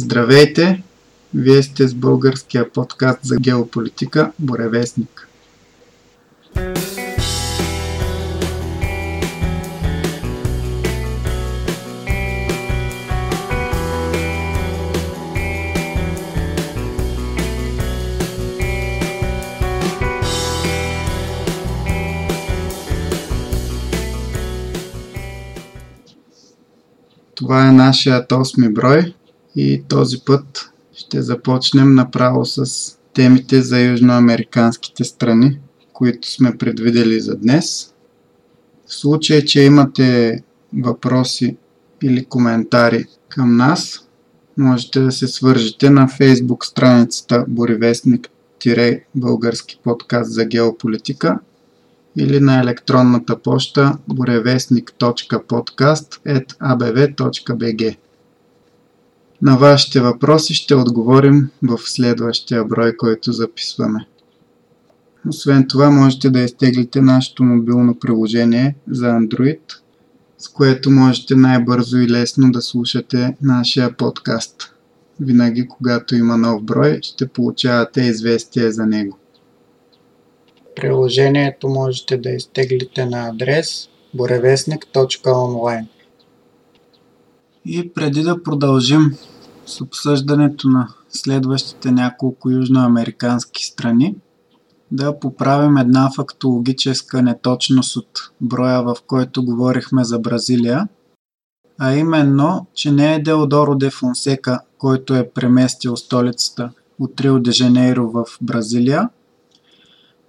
Здравейте! Вие сте с българския подкаст за геополитика Боревестник. Това е нашият осми брой и този път ще започнем направо с темите за южноамериканските страни, които сме предвидели за днес. В случай, че имате въпроси или коментари към нас, можете да се свържете на фейсбук страницата Боривестник-български подкаст за геополитика или на електронната поща borevestnik.podcast.abv.bg На вашите въпроси ще отговорим в следващия брой, който записваме. Освен това, можете да изтеглите нашето мобилно приложение за Android, с което можете най-бързо и лесно да слушате нашия подкаст. Винаги, когато има нов брой, ще получавате известие за него. Приложението можете да изтеглите на адрес borevestnik.online. И преди да продължим с обсъждането на следващите няколко южноамерикански страни, да поправим една фактологическа неточност от броя, в който говорихме за Бразилия, а именно, че не е Деодоро де Фонсека, който е преместил столицата от Рио де Жанейро в Бразилия,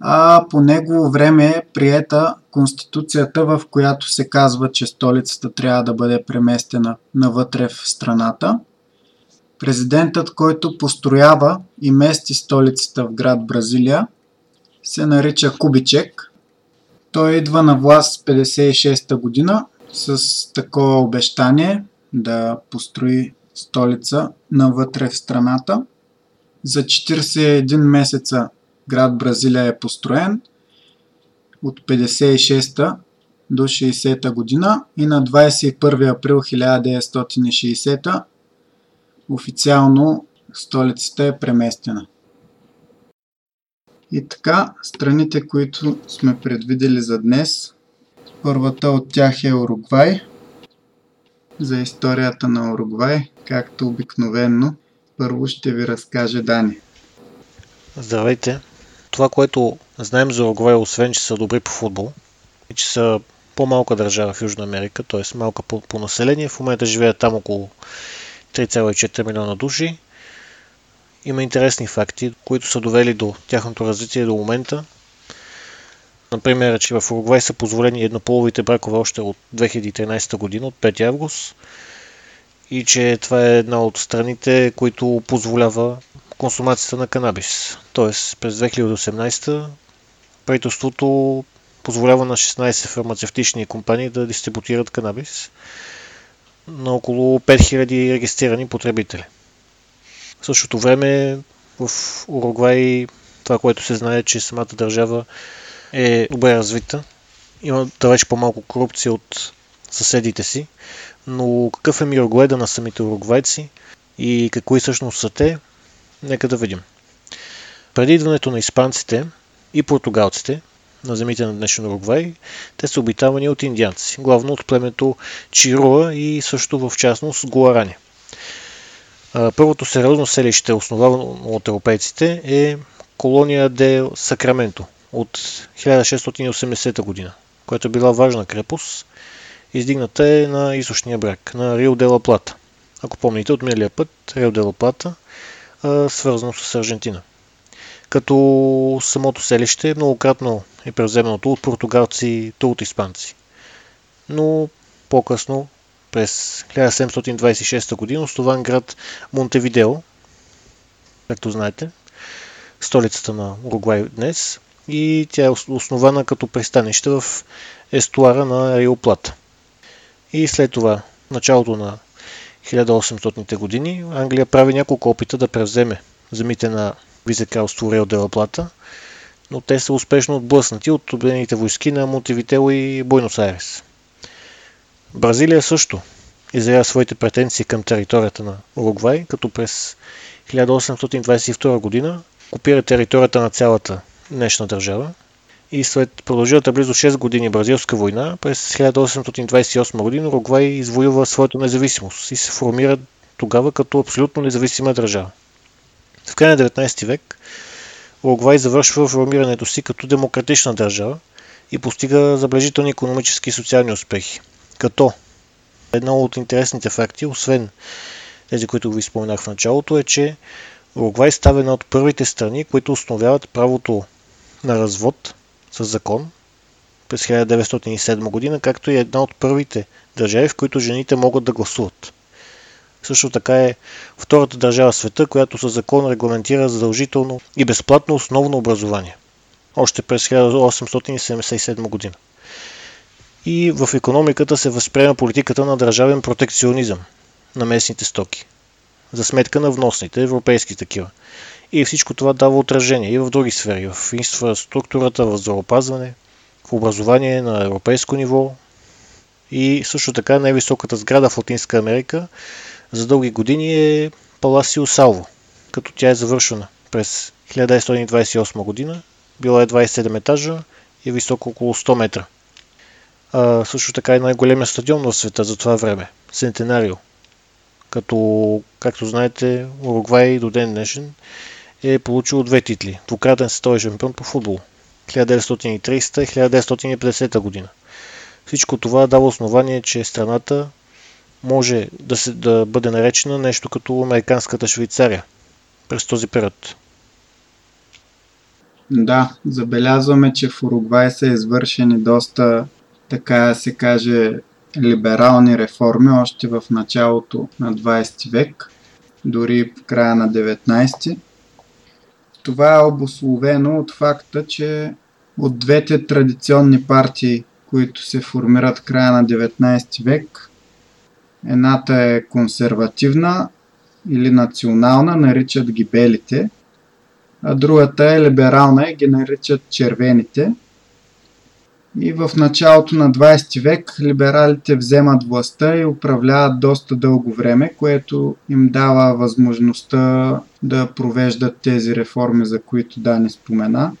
а по негово време е приета конституцията, в която се казва, че столицата трябва да бъде преместена навътре в страната. Президентът, който построява и мести столицата в град Бразилия, се нарича Кубичек. Той идва на власт 56-та година с такова обещание да построи столица навътре в страната. За 41 месеца град Бразилия е построен от 56 до 60 година и на 21 април 1960 официално столицата е преместена. И така, страните, които сме предвидели за днес, първата от тях е Уругвай. За историята на Уругвай, както обикновенно, първо ще ви разкаже Дани. Здравейте! Това, което знаем за Уругвай, освен че са добри по футбол, и че са по-малка държава в Южна Америка, т.е. малка по, по население, в момента живеят там около 3,4 милиона души. Има интересни факти, които са довели до тяхното развитие до момента. Например, че в Уругвай са позволени еднополовите бракове още от 2013 година, от 5 август. И че това е една от страните, които позволява консумацията на канабис. Тоест през 2018 правителството позволява на 16 фармацевтични компании да дистрибутират канабис на около 5000 регистрирани потребители. В същото време в Уругвай това, което се знае, че самата държава е добре развита. Има далеч по-малко корупция от съседите си, но какъв е мирогледа на самите уругвайци и какви всъщност са те, Нека да видим. Преди идването на испанците и португалците на земите на днешен Уругвай, те са обитавани от индианци, главно от племето Чируа и също в частност Гуарани. Първото сериозно селище, основано от европейците, е колония де Сакраменто от 1680 година, която е била важна крепост. Издигната е на източния брак, на Рио де Ла Плата. Ако помните от миналия път, Рио де Ла Плата свързано с Аржентина. Като самото селище многократно е превземането от португалци, то от испанци. Но по-късно, през 1726 година, основан град Монтевидео, както знаете, столицата на Уругвай днес, и тя е основана като пристанище в естуара на Рио Плата. И след това, началото на 1800-те години Англия прави няколко опита да превземе земите на вице-кралство Рео де Плата, но те са успешно отблъснати от обединените войски на Монтевитело и Буенос Айрес. Бразилия също изявява своите претенции към територията на Уругвай, като през 1822 година копира територията на цялата днешна държава и след продължилата близо 6 години бразилска война, през 1828 година Уругвай извоюва своята независимост и се формира тогава като абсолютно независима държава. В края на 19 век Уругвай завършва формирането си като демократична държава и постига забележителни економически и социални успехи. Като едно от интересните факти, освен тези, които ви споменах в началото, е, че Уругвай става една от първите страни, които установяват правото на развод с закон през 1907 година, както и една от първите държави, в които жените могат да гласуват. Също така е втората държава в света, която със закон регламентира задължително и безплатно основно образование. Още през 1877 година. И в економиката се възприема политиката на държавен протекционизъм на местните стоки, за сметка на вносните, европейски такива. И всичко това дава отражение и в други сфери, в инфраструктурата, в здравопазване, в образование на европейско ниво и също така най-високата сграда в Латинска Америка за дълги години е Паласио Салво, като тя е завършена през 1928 година, била е 27 етажа и е високо около 100 метра. А, също така е най-големия стадион в света за това време – Сентенарио. Като, както знаете, Уругвай до ден днешен е получил две титли. Двукратен световен шампион по футбол 1930 и 1950 година. Всичко това дава основание, че страната може да, се, да бъде наречена нещо като Американската Швейцария през този период. Да, забелязваме, че в Уругвай са извършени доста, така се каже, либерални реформи още в началото на 20 век, дори в края на 19. Това е обословено от факта, че от двете традиционни партии, които се формират в края на 19 век, едната е консервативна или национална, наричат ги белите, а другата е либерална и ги наричат червените. И в началото на 20 век либералите вземат властта и управляват доста дълго време, което им дава възможността да провеждат тези реформи, за които Дани спомена.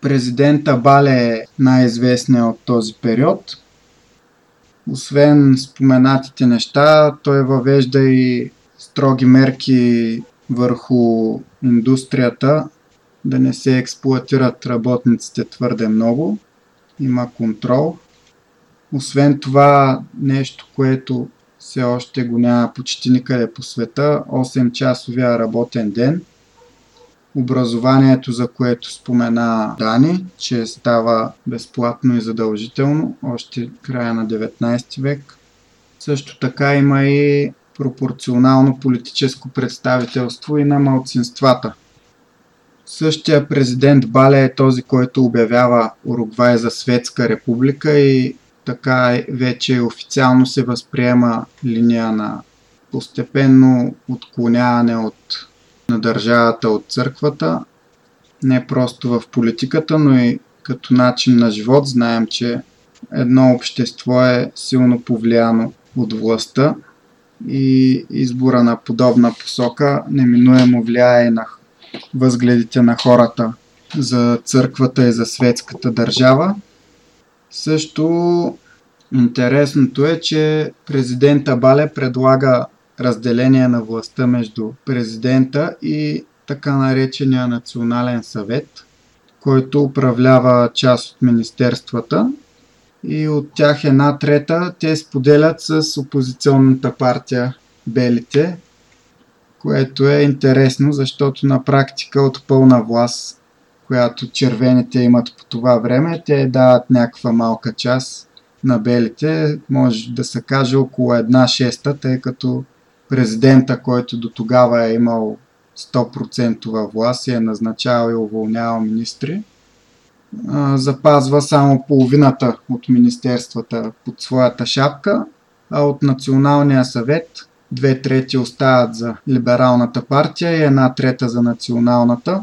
Президента Бале е най-известният от този период. Освен споменатите неща, той въвежда и строги мерки върху индустрията, да не се експлуатират работниците твърде много. Има контрол. Освен това, нещо, което все още го няма почти никъде по света, 8-часовия работен ден. Образованието, за което спомена Дани, че става безплатно и задължително, още края на 19 век. Също така има и пропорционално политическо представителство и на малцинствата. Същия президент Бале е този, който обявява Уругвай за светска република и така вече официално се възприема линия на постепенно отклоняване от, на държавата от църквата, не просто в политиката, но и като начин на живот. Знаем, че едно общество е силно повлияно от властта и избора на подобна посока неминуемо влияе на възгледите на хората за църквата и за светската държава. Също интересното е, че президента Бале предлага разделение на властта между президента и така наречения национален съвет, който управлява част от министерствата и от тях една трета те споделят с опозиционната партия Белите, което е интересно, защото на практика от пълна власт, която червените имат по това време, те дават някаква малка част на белите, може да се каже около една шеста, тъй като президента, който до тогава е имал 100% власт и е назначавал и уволнявал министри, запазва само половината от министерствата под своята шапка, а от Националния съвет две трети остават за либералната партия и една трета за националната.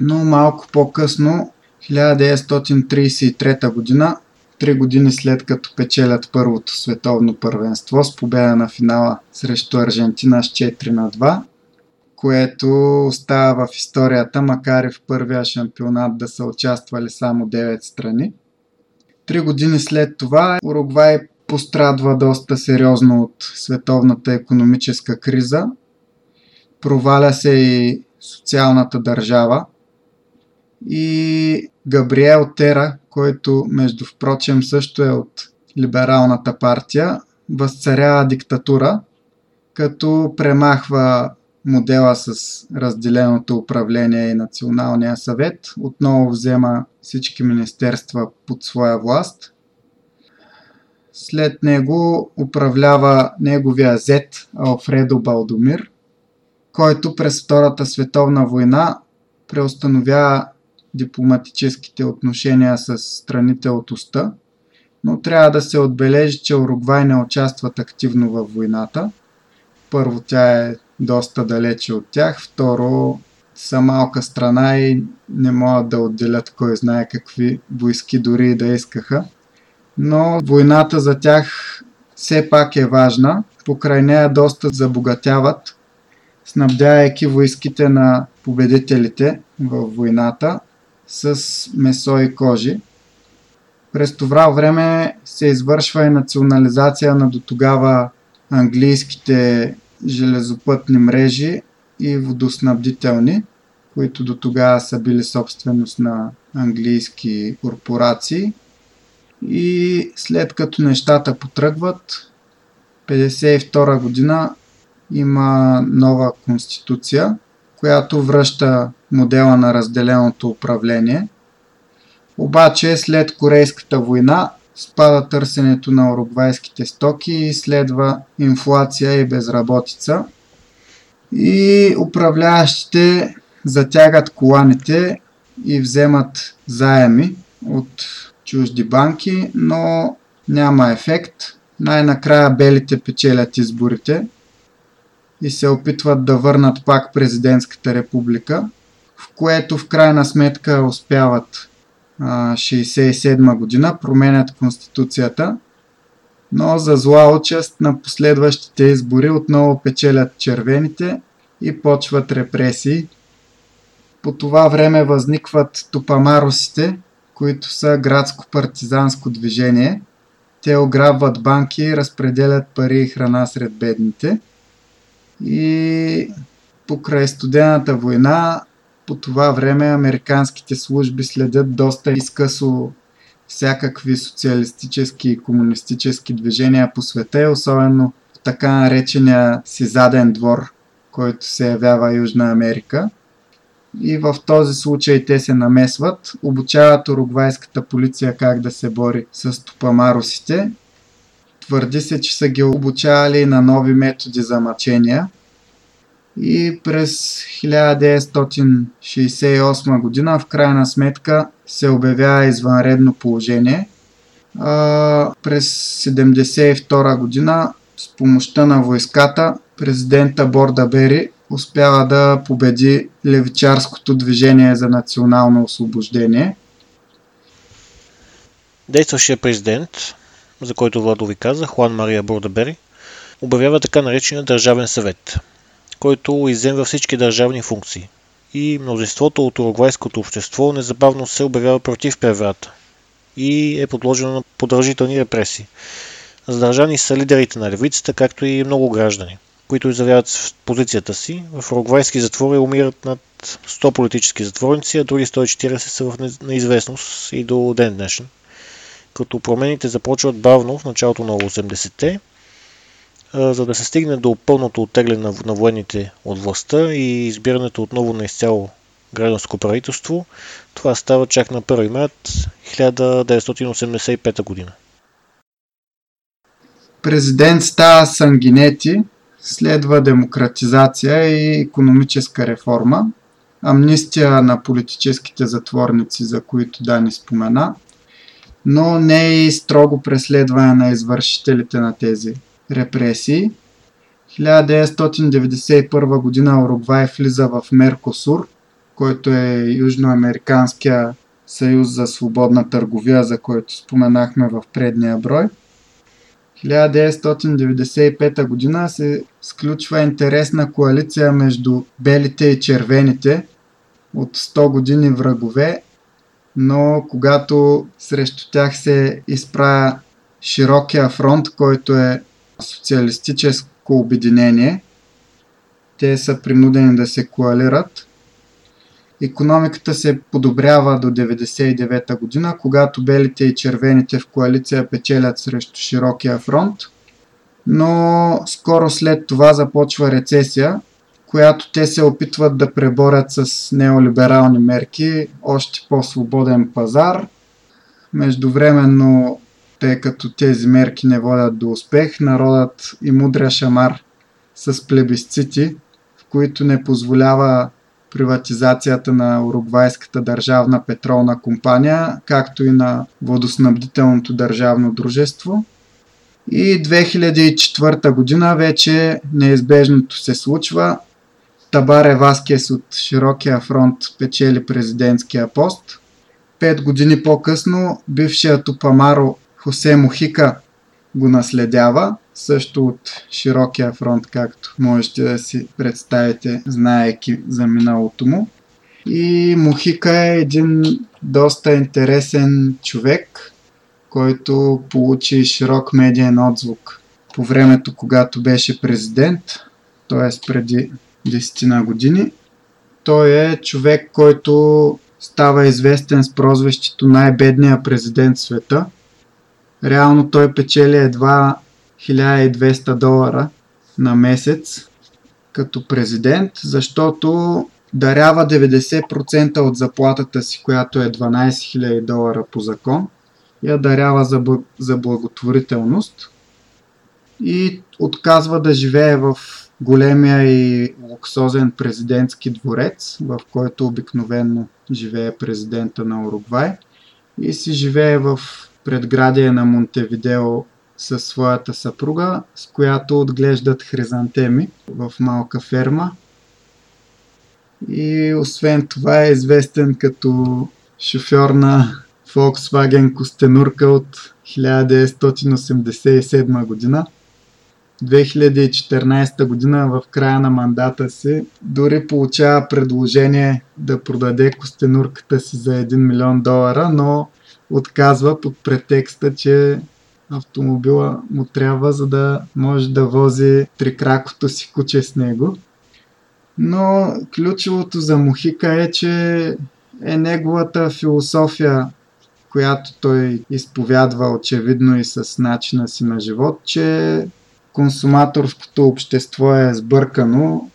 Но малко по-късно, 1933 година, три години след като печелят първото световно първенство с победа на финала срещу Аржентина с 4 на 2, което остава в историята, макар и в първия шампионат да са участвали само 9 страни. Три години след това Уругвай пострадва доста сериозно от световната економическа криза. Проваля се и социалната държава. И Габриел Тера, който между впрочем също е от либералната партия, възцарява диктатура, като премахва модела с разделеното управление и националния съвет, отново взема всички министерства под своя власт. След него управлява неговия зет Алфредо Балдомир, който през Втората световна война преустановява дипломатическите отношения с страните от уста, но трябва да се отбележи, че Уругвай не участват активно във войната. Първо, тя е доста далече от тях. Второ, са малка страна и не могат да отделят кой знае какви войски дори и да искаха. Но войната за тях все пак е важна. Покрай нея доста забогатяват, снабдявайки войските на победителите в войната с месо и кожи. През това време се извършва и национализация на до тогава английските железопътни мрежи и водоснабдителни, които до тогава са били собственост на английски корпорации. И след като нещата потръгват, 1952 година има нова конституция, която връща модела на разделеното управление. Обаче след Корейската война спада търсенето на уругвайските стоки и следва инфлация и безработица. И управляващите затягат коланите и вземат заеми от чужди банки, но няма ефект. Най-накрая белите печелят изборите и се опитват да върнат пак президентската република, в което в крайна сметка успяват 1967 година променят Конституцията, но за зла участ на последващите избори отново печелят червените и почват репресии. По това време възникват тупамаросите, които са градско партизанско движение. Те ограбват банки разпределят пари и храна сред бедните. И покрай студената война по това време американските служби следят доста изкъсо всякакви социалистически и комунистически движения по света особено в така наречения си заден двор, който се явява Южна Америка. И в този случай те се намесват, обучават уругвайската полиция как да се бори с тупамаросите. Твърди се, че са ги обучавали на нови методи за мъчения – и през 1968 година в крайна сметка се обявява извънредно положение. А, през 1972 година с помощта на войската президента Борда Бери успява да победи левичарското движение за национално освобождение. Действащия президент, за който Владо ви каза, Хуан Мария Бордабери, обявява така наречения Държавен съвет – който изземва всички държавни функции. И мнозинството от уругвайското общество незабавно се обявява против преврата и е подложено на продължителни репресии. Задържани са лидерите на левицата, както и много граждани, които изявяват позицията си. В уругвайски затвори умират над 100 политически затворници, а други 140 са в неизвестност и до ден днешен. Като промените започват бавно в началото на 80-те за да се стигне до пълното оттегляне на военните от властта и избирането отново на изцяло гражданско правителство, това става чак на 1 март 1985 година. Президент става Сангинети, следва демократизация и економическа реформа, амнистия на политическите затворници, за които Дани спомена, но не и строго преследване на извършителите на тези репресии. 1991 година Уругвай влиза в Меркосур, който е южноамериканския съюз за свободна търговия, за който споменахме в предния брой. 1995 година се сключва интересна коалиция между белите и червените от 100 години врагове, но когато срещу тях се изправя широкия фронт, който е социалистическо обединение, те са принудени да се коалират. Економиката се подобрява до 1999 година, когато белите и червените в коалиция печелят срещу широкия фронт, но скоро след това започва рецесия, която те се опитват да преборят с неолиберални мерки, още по-свободен пазар. Междувременно, тъй като тези мерки не водят до успех, народът и мудря шамар с плебисцити, в които не позволява приватизацията на Уругвайската държавна петролна компания, както и на водоснабдителното държавно дружество. И 2004 година вече неизбежното се случва. Табаре Васкес от Широкия фронт печели президентския пост. Пет години по-късно бившият Тупамаро Хосе Мухика го наследява, също от широкия фронт, както можете да си представите, знаеки за миналото му. И Мухика е един доста интересен човек, който получи широк медиен отзвук по времето, когато беше президент, т.е. преди 10 на години. Той е човек, който става известен с прозвището най-бедния президент в света. Реално той печели едва 1200 долара на месец като президент, защото дарява 90% от заплатата си, която е 12 000 долара по закон, я дарява за, за благотворителност и отказва да живее в големия и луксозен президентски дворец, в който обикновенно живее президента на Уругвай и си живее в предградие на Монтевидео със своята съпруга, с която отглеждат хризантеми в малка ферма. И освен това е известен като шофьор на Volkswagen Костенурка от 1987 година. 2014 година в края на мандата си дори получава предложение да продаде костенурката си за 1 милион долара, но отказва под претекста, че автомобила му трябва, за да може да вози трикракото си куче с него. Но ключовото за Мухика е, че е неговата философия, която той изповядва очевидно и с начина си на живот, че консуматорското общество е сбъркано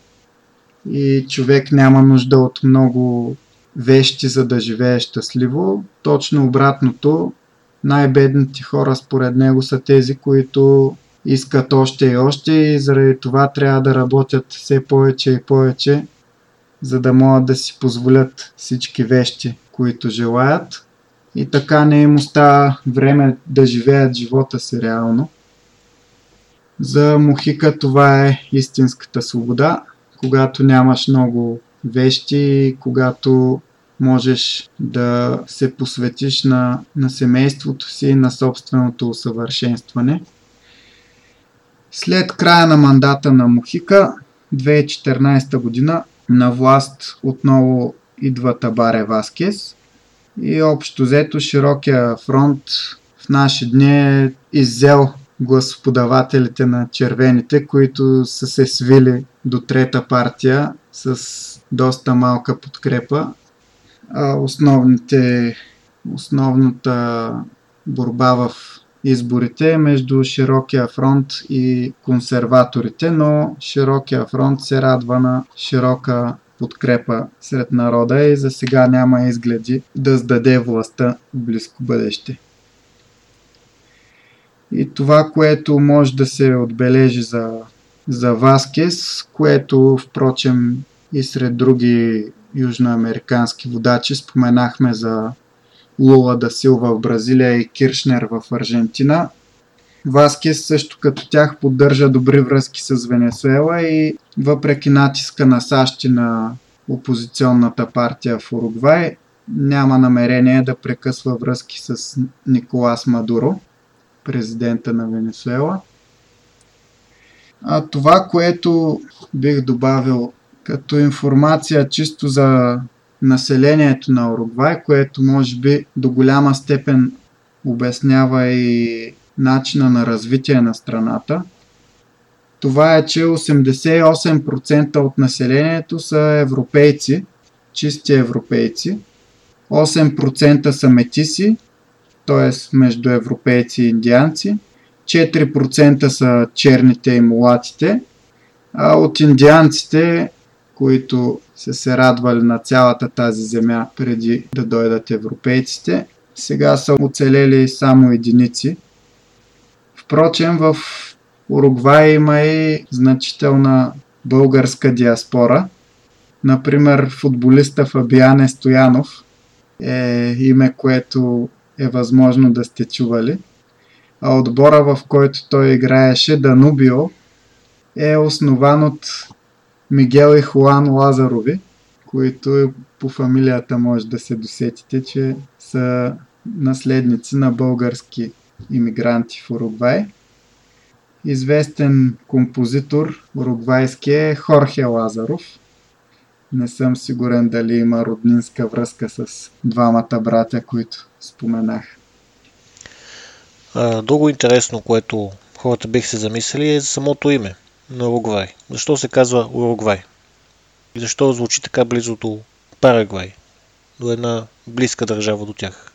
и човек няма нужда от много вещи, за да живее щастливо. Точно обратното, най-бедните хора според него са тези, които искат още и още и заради това трябва да работят все повече и повече, за да могат да си позволят всички вещи, които желаят. И така не им остава време да живеят живота си реално. За Мухика това е истинската свобода, когато нямаш много вещи, когато можеш да се посветиш на, на семейството си на собственото усъвършенстване. След края на мандата на Мухика, 2014 година, на власт отново идва Табаре Васкес и общо взето широкия фронт в наши дни е иззел гласоподавателите на червените, които са се свили до трета партия с доста малка подкрепа основните, основната борба в изборите е между Широкия фронт и консерваторите, но Широкия фронт се радва на широка подкрепа сред народа и за сега няма изгледи да сдаде властта в близко бъдеще. И това, което може да се отбележи за, за Васкес, което впрочем и сред други южноамерикански водачи. Споменахме за Лула да Силва в Бразилия и Киршнер в Аржентина. Васкес също като тях поддържа добри връзки с Венесуела и въпреки натиска на САЩ и на опозиционната партия в Уругвай, няма намерение да прекъсва връзки с Николас Мадуро, президента на Венесуела. А това, което бих добавил като информация чисто за населението на Уругвай, което може би до голяма степен обяснява и начина на развитие на страната. Това е, че 88% от населението са европейци, чисти европейци. 8% са метиси, т.е. между европейци и индианци. 4% са черните и мулатите. А от индианците, които са се радвали на цялата тази земя преди да дойдат европейците, сега са оцелели само единици. Впрочем, в Уругвай има и значителна българска диаспора. Например, футболиста Фабиане Стоянов е име, което е възможно да сте чували. А отбора, в който той играеше, Данубио, е основан от Мигел и Хуан Лазарови, които по фамилията може да се досетите, че са наследници на български иммигранти в Уругвай. Известен композитор уругвайски е Хорхе Лазаров. Не съм сигурен дали има роднинска връзка с двамата братя, които споменах. Друго интересно, което хората бих се замислили е за самото име на Уругвай. Защо се казва Уругвай? И защо звучи така близо до Парагвай, до една близка държава до тях?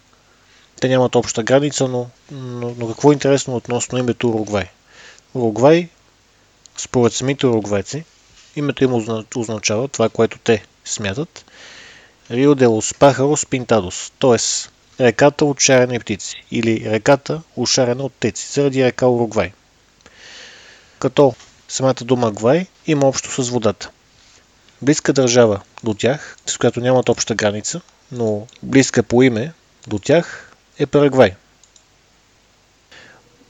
Те нямат обща граница, но, но, но какво е интересно относно името Уругвай? Уругвай, според самите уругвайци, името им означава това, което те смятат, Рио де лос Пахарос Пинтадос, т.е. реката от шарени птици или реката ушарена от теци, заради река Уругвай. Като самата дума Гвай има общо с водата. Близка държава до тях, с която нямат обща граница, но близка по име до тях е Парагвай.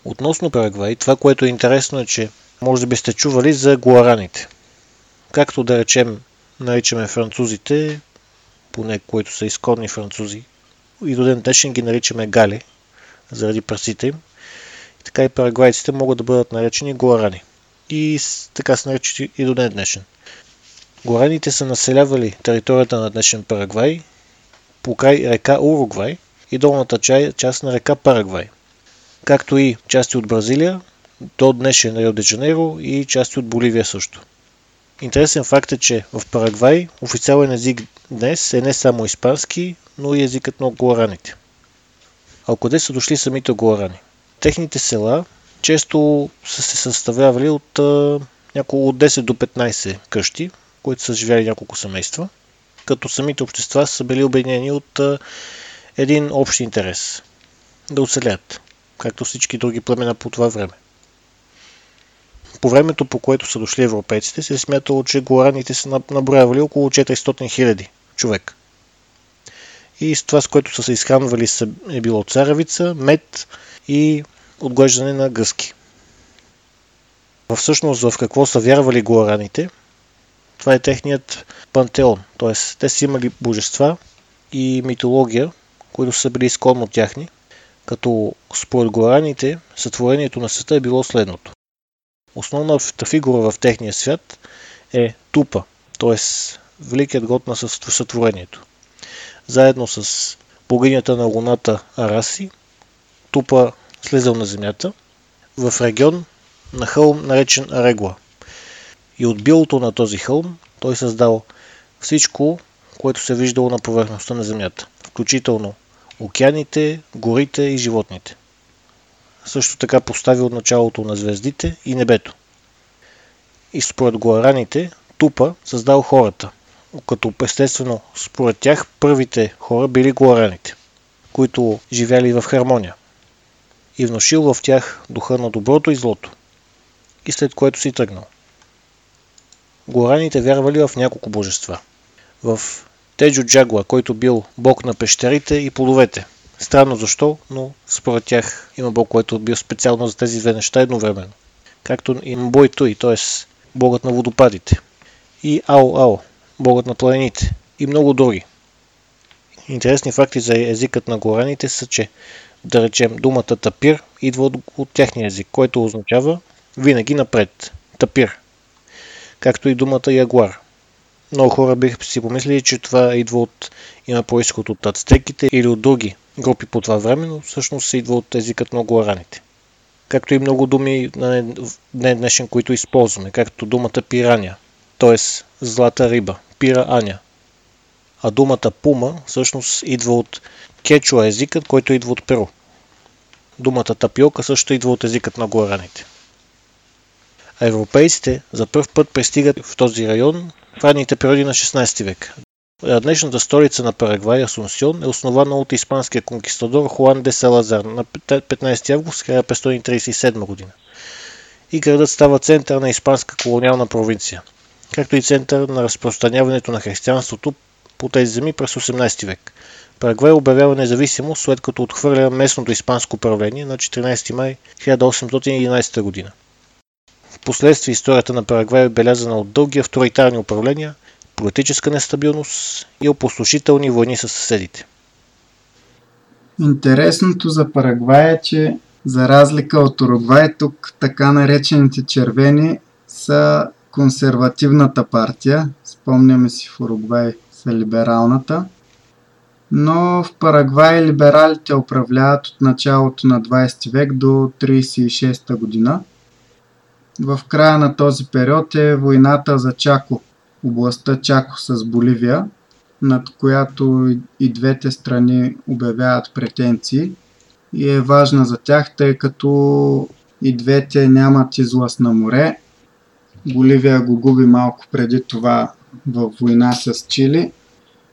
Относно Парагвай, това, което е интересно е, че може би сте чували за гуараните. Както да речем, наричаме французите, поне които са изконни французи, и до ден днешен ги наричаме гали, заради прасите им. Така и парагвайците могат да бъдат наречени гуарани. И така са наричани и до ден днешен. Гуараните са населявали територията на днешен Парагвай покрай река Уругвай – и долната част на река Парагвай, както и части от Бразилия, до днешен Рио де Жанейро и части от Боливия също. Интересен факт е, че в Парагвай официален език днес е не само испански, но и езикът на гуараните. А къде са дошли самите гуарани? Техните села често са се съставлявали от а, няколко от 10 до 15 къщи, които са живяли няколко семейства, като самите общества са били обединени от един общ интерес да оцелят, както всички други племена по това време. По времето, по което са дошли европейците, се е смятало, че гораните са наброявали около 400 000 човек. И с това, с което са се изхранвали, е било царевица, мед и отглеждане на гъски. Всъщност в какво са вярвали гуараните, това е техният пантеон, т.е. те са имали божества и митология, които са били изконно тяхни, като според гораните сътворението на света е било следното. Основната фигура в техния свят е Тупа, т.е. великият год на сътворението. Заедно с богинята на луната Араси, Тупа слизал на земята в регион на хълм наречен Арегла. И от билото на този хълм той създал всичко, което се виждало на повърхността на земята, включително океаните, горите и животните. Също така постави от началото на звездите и небето. И според гуараните, Тупа създал хората, като естествено според тях първите хора били гуараните, които живяли в хармония и внушил в тях духа на доброто и злото, и след което си тръгнал. Гуараните вярвали в няколко божества. В Теджо Джагуа, който бил бог на пещерите и плодовете. Странно защо, но според тях има бог, който бил специално за тези две неща едновременно. Както и Мбой Туй, т.е. богът на водопадите. И Ао Ао, богът на планините. И много други. Интересни факти за езикът на гораните са, че да речем думата тапир идва от, от техния език, който означава винаги напред. Тапир. Както и думата ягуар. Много хора биха си помислили, че това идва от, има происход от ацтеките или от други групи по това време, но всъщност се идва от езикът на гуараните. Както и много думи на днес днешен, които използваме, както думата пираня, т.е. злата риба, пира аня. А думата пума всъщност идва от кечуа езикът, който идва от Перу. Думата тапиока също идва от езикът на гуараните. А европейците за първ път пристигат в този район в ранните периоди на 16 век. Днешната столица на Парагвай, Асунсион, е основана от испанския конкистадор Хуан де Салазар на 15 август 1537 година. И градът става център на испанска колониална провинция, както и център на разпространяването на християнството по тези земи през 18 век. Парагвай обявява независимост, след като отхвърля местното испанско управление на 14 май 1811 година. Впоследствие историята на Парагвай е белязана от дълги авторитарни управления, политическа нестабилност и опустошителни войни с съседите. Интересното за Парагвай е, че за разлика от Уругвай, тук така наречените червени са консервативната партия. Спомняме си в Уругвай са либералната. Но в Парагвай либералите управляват от началото на 20 век до 36 година. В края на този период е войната за Чако, областта Чако с Боливия, над която и двете страни обявяват претенции и е важна за тях, тъй като и двете нямат излъз на море. Боливия го губи малко преди това в война с Чили.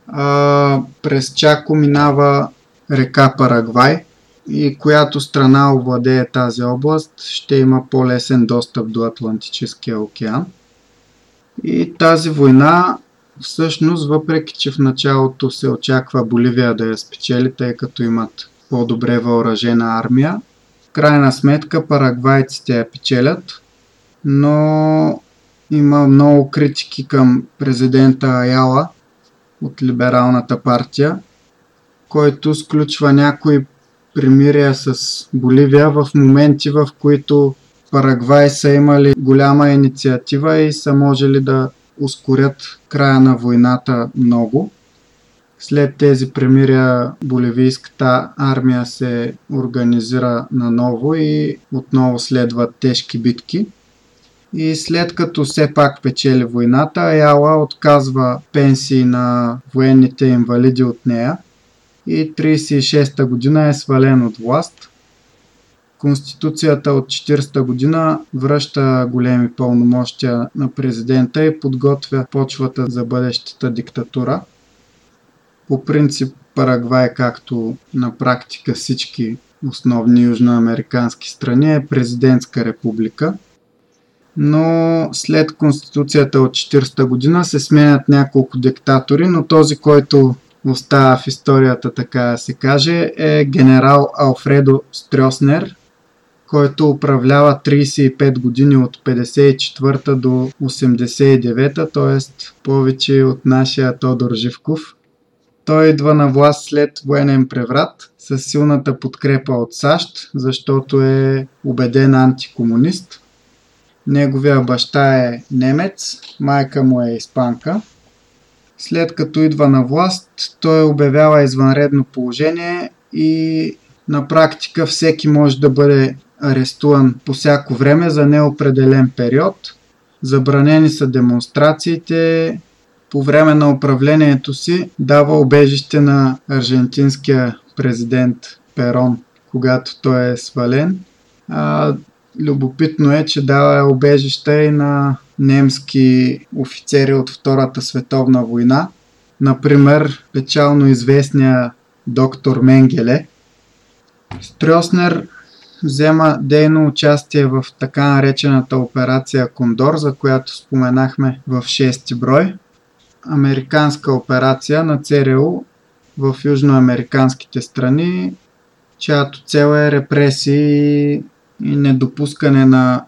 А, през Чако минава река Парагвай и която страна овладее тази област, ще има по-лесен достъп до Атлантическия океан. И тази война, всъщност, въпреки че в началото се очаква Боливия да я спечели, тъй като имат по-добре въоръжена армия, в крайна сметка парагвайците я печелят, но има много критики към президента Аяла от либералната партия, който сключва някои примирия с Боливия в моменти, в които Парагвай са имали голяма инициатива и са можели да ускорят края на войната много. След тези премирия боливийската армия се организира наново и отново следват тежки битки. И след като все пак печели войната, Аяла отказва пенсии на военните инвалиди от нея и 36-та година е свален от власт – Конституцията от 40-та година връща големи пълномощия на президента и подготвя почвата за бъдещата диктатура. По принцип Парагвай, както на практика всички основни южноамерикански страни, е президентска република. Но след Конституцията от 40-та година се сменят няколко диктатори, но този, който остава в историята, така да се каже, е генерал Алфредо Стрёснер, който управлява 35 години от 54 до 89, т.е. повече от нашия Тодор Живков. Той идва на власт след военен преврат с силната подкрепа от САЩ, защото е убеден антикомунист. Неговия баща е немец, майка му е испанка. След като идва на власт, той обявява извънредно положение и на практика всеки може да бъде арестуван по всяко време за неопределен период. Забранени са демонстрациите. По време на управлението си дава обежище на аржентинския президент Перон, когато той е свален. А, любопитно е, че дава обежище и на немски офицери от Втората световна война. Например, печално известния доктор Менгеле. Стрёснер взема дейно участие в така наречената операция Кондор, за която споменахме в 6 брой. Американска операция на ЦРУ в южноамериканските страни, чиято цел е репресии и недопускане на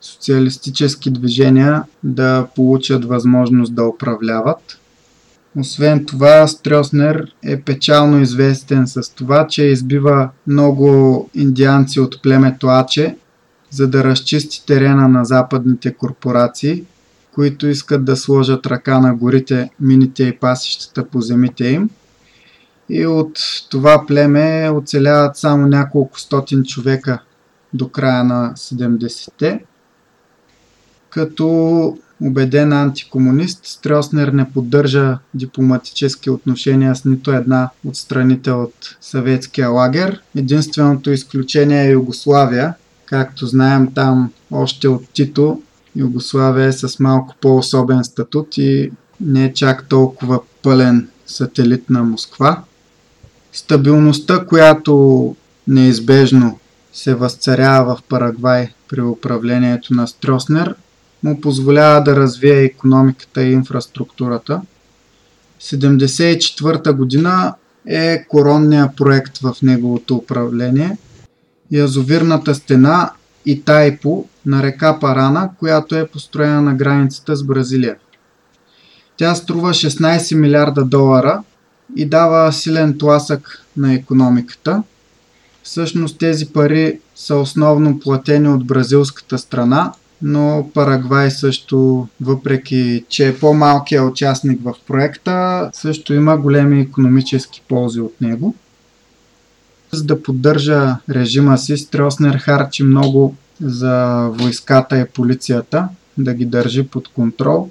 социалистически движения да получат възможност да управляват. Освен това, Стрёснер е печално известен с това, че избива много индианци от племето Аче, за да разчисти терена на западните корпорации, които искат да сложат ръка на горите, мините и пасищата по земите им. И от това племе оцеляват само няколко стотин човека до края на 70-те. Като убеден антикомунист, Стрёснер не поддържа дипломатически отношения с нито една от страните от съветския лагер. Единственото изключение е Югославия. Както знаем там още от Тито, Югославия е с малко по-особен статут и не е чак толкова пълен сателит на Москва. Стабилността, която неизбежно се възцарява в Парагвай при управлението на Стрёснер, му позволява да развие економиката и инфраструктурата. 1974 година е коронния проект в неговото управление. Язовирната стена и Тайпо на река Парана, която е построена на границата с Бразилия. Тя струва 16 милиарда долара и дава силен тласък на економиката. Всъщност тези пари са основно платени от бразилската страна, но Парагвай също, въпреки че е по-малкият участник в проекта, също има големи економически ползи от него. За да поддържа режима си, Стрелснер харчи много за войската и полицията, да ги държи под контрол.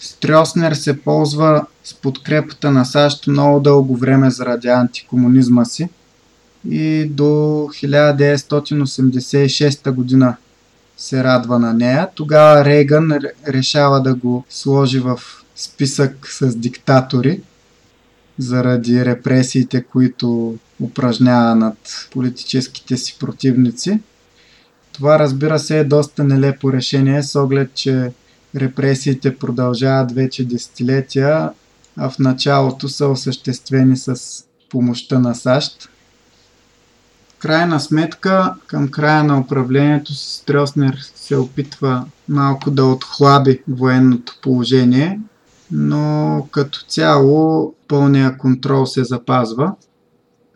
Стрелснер се ползва с подкрепата на САЩ много дълго време заради антикомунизма си и до 1986 година се радва на нея. Тогава Рейган решава да го сложи в списък с диктатори заради репресиите, които упражнява над политическите си противници. Това разбира се е доста нелепо решение с оглед, че репресиите продължават вече десетилетия, а в началото са осъществени с помощта на САЩ крайна сметка, към края на управлението си Стрелснер се опитва малко да отхлади военното положение, но като цяло пълния контрол се запазва.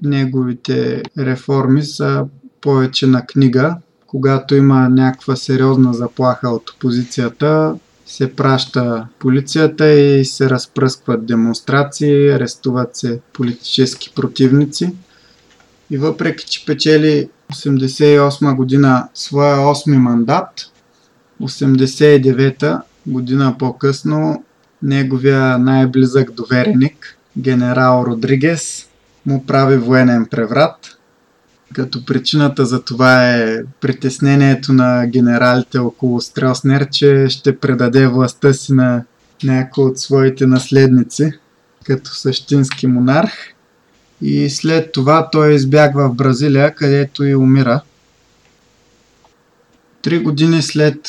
Неговите реформи са повече на книга. Когато има някаква сериозна заплаха от опозицията, се праща полицията и се разпръскват демонстрации, арестуват се политически противници. И въпреки, че печели 88 година своя 8 мандат, 89 година по-късно неговия най-близък довереник, генерал Родригес, му прави военен преврат. Като причината за това е притеснението на генералите около Стрелснер, че ще предаде властта си на някой от своите наследници, като същински монарх – и след това той избягва в Бразилия, където и умира. Три години след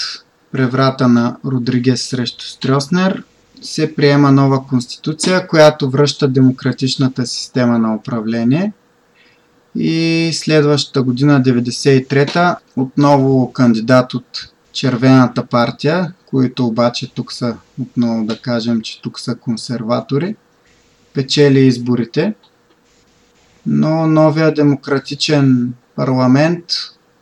преврата на Родригес срещу Стрёснер се приема нова конституция, която връща демократичната система на управление. И следващата година, 93-та, отново кандидат от Червената партия, които обаче тук са, отново да кажем, че тук са консерватори, печели изборите – но новия демократичен парламент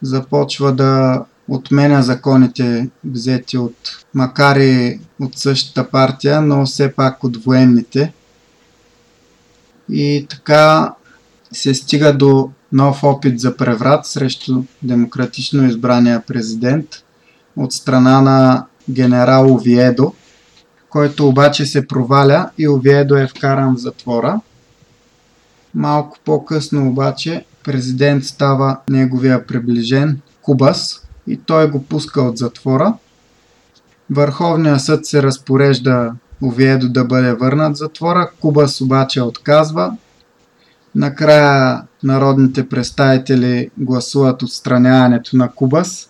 започва да отменя законите взети от, макар и от същата партия, но все пак от военните. И така се стига до нов опит за преврат срещу демократично избрания президент от страна на генерал Овиедо, който обаче се проваля и Овиедо е вкаран в затвора – Малко по-късно обаче президент става неговия приближен Кубас и той го пуска от затвора. Върховният съд се разпорежда Овиедо да бъде върнат в затвора, Кубас обаче отказва. Накрая народните представители гласуват отстраняването на Кубас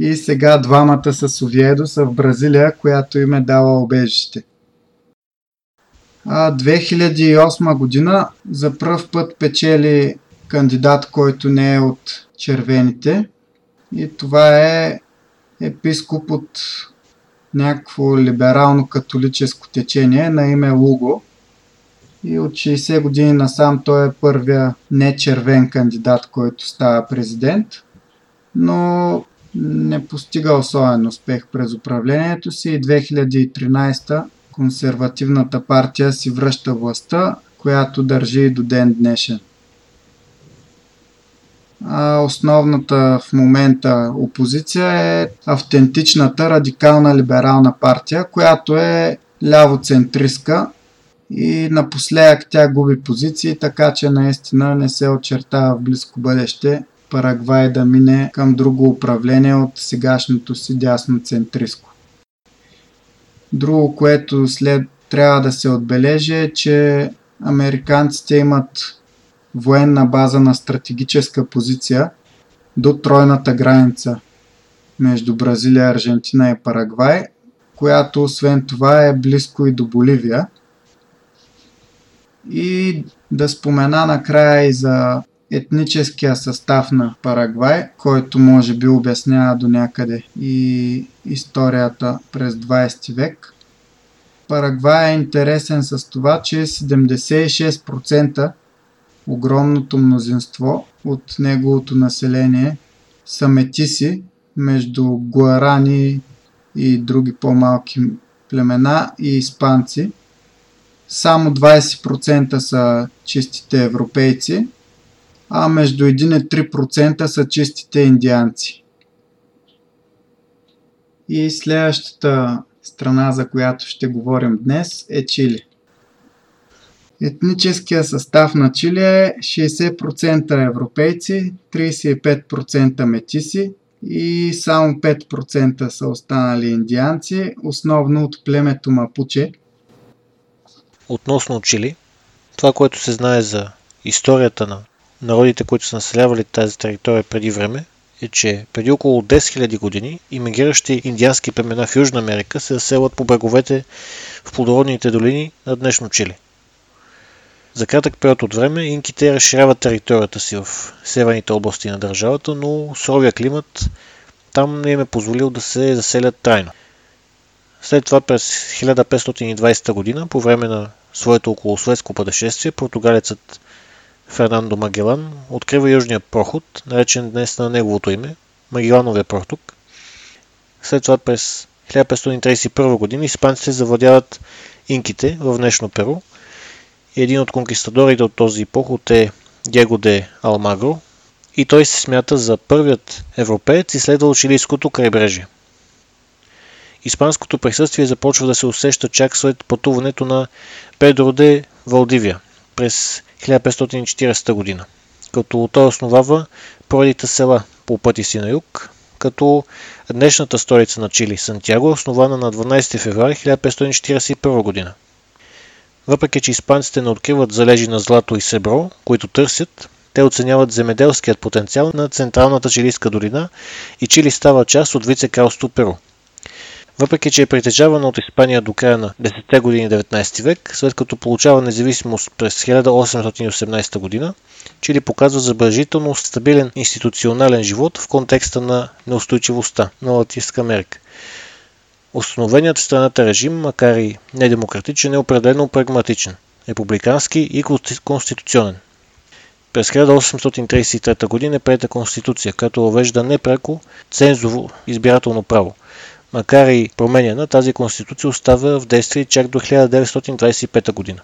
и сега двамата с Овиедо са в Бразилия, която им е дала обежище. 2008 година за пръв път печели кандидат, който не е от червените. И това е епископ от някакво либерално-католическо течение на име Луго. И от 60 години насам той е първия нечервен кандидат, който става президент. Но не постига особен успех през управлението си и 2013 консервативната партия си връща властта, която държи и до ден днешен. А основната в момента опозиция е автентичната радикална либерална партия, която е лявоцентристка и напоследък тя губи позиции, така че наистина не се очертава в близко бъдеще Парагвай да мине към друго управление от сегашното си дясно центристко. Друго, което след трябва да се отбележи е, че американците имат военна база на стратегическа позиция до тройната граница между Бразилия, Аржентина и Парагвай, която освен това е близко и до Боливия. И да спомена накрая и за етническия състав на Парагвай, който може би обяснява до някъде и историята през 20 век. Парагвай е интересен с това, че 76% огромното мнозинство от неговото население са метиси между гуарани и други по-малки племена и испанци. Само 20% са чистите европейци, а между 1 и 3% са чистите индианци. И следващата страна, за която ще говорим днес, е Чили. Етническия състав на Чили е 60% европейци, 35% метиси и само 5% са останали индианци, основно от племето Мапуче. Относно Чили, това, което се знае за историята на народите, които са населявали тази територия преди време, е, че преди около 10 000 години иммигриращи индиански племена в Южна Америка се заселват по бреговете в плодородните долини на днешно Чили. За кратък период от време инките разширяват територията си в северните области на държавата, но суровия климат там не им е позволил да се заселят трайно. След това през 1520 година, по време на своето околосветско пътешествие, португалецът Фернандо Магелан открива южния проход, наречен днес на неговото име, Магелановия проток. След това през 1531 година испанците завладяват инките в днешно Перу. Един от конкистадорите от този поход е Диего де Алмагро и той се смята за първият европеец изследвал чилийското крайбрежие. Испанското присъствие започва да се усеща чак след пътуването на Педро де Валдивия през 1540 година, като той основава поредите села по пъти си на юг, като днешната столица на Чили, Сантьяго, е основана на 12 февруари 1541 година. Въпреки, че испанците не откриват залежи на злато и сребро, които търсят, те оценяват земеделският потенциал на Централната чилийска долина и Чили става част от вице-кралство Перу – въпреки, че е притежавана от Испания до края на 10-те години 19 век, след като получава независимост през 1818 година, Чили показва забележително стабилен институционален живот в контекста на неустойчивостта на Латинска Америка. Установеният в страната режим, макар и недемократичен, е определено прагматичен, републикански и конституционен. През 1833 г. е приета конституция, която въвежда непреко цензово избирателно право – Макар и променена, тази конституция остава в действие чак до 1925 година.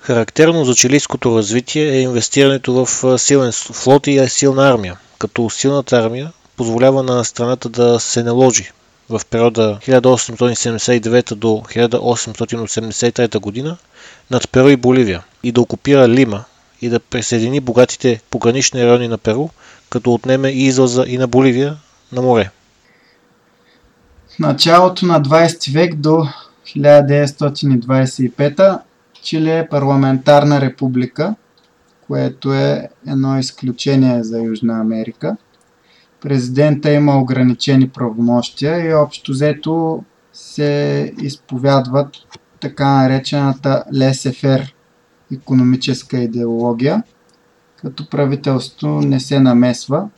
Характерно за чилийското развитие е инвестирането в силен флот и силна армия, като силната армия позволява на страната да се наложи в периода 1879 до 1883 година над Перу и Боливия и да окупира Лима и да присъедини богатите погранични райони на Перу, като отнеме и излаза и на Боливия на море началото на 20 век до 1925 Чили е парламентарна република, което е едно изключение за Южна Америка. Президента има ограничени правомощия и общо взето се изповядват така наречената лесефер економическа идеология, като правителството не се намесва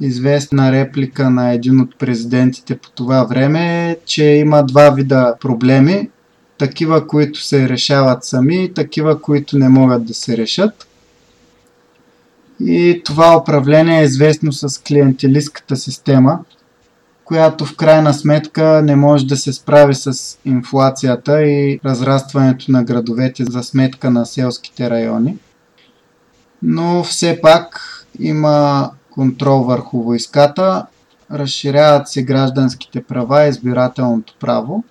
известна реплика на един от президентите по това време е, че има два вида проблеми. Такива, които се решават сами и такива, които не могат да се решат. И това управление е известно с клиентелистката система, която в крайна сметка не може да се справи с инфлацията и разрастването на градовете за сметка на селските райони. Но все пак има контрол върху войската, разширяват се гражданските права и избирателното право.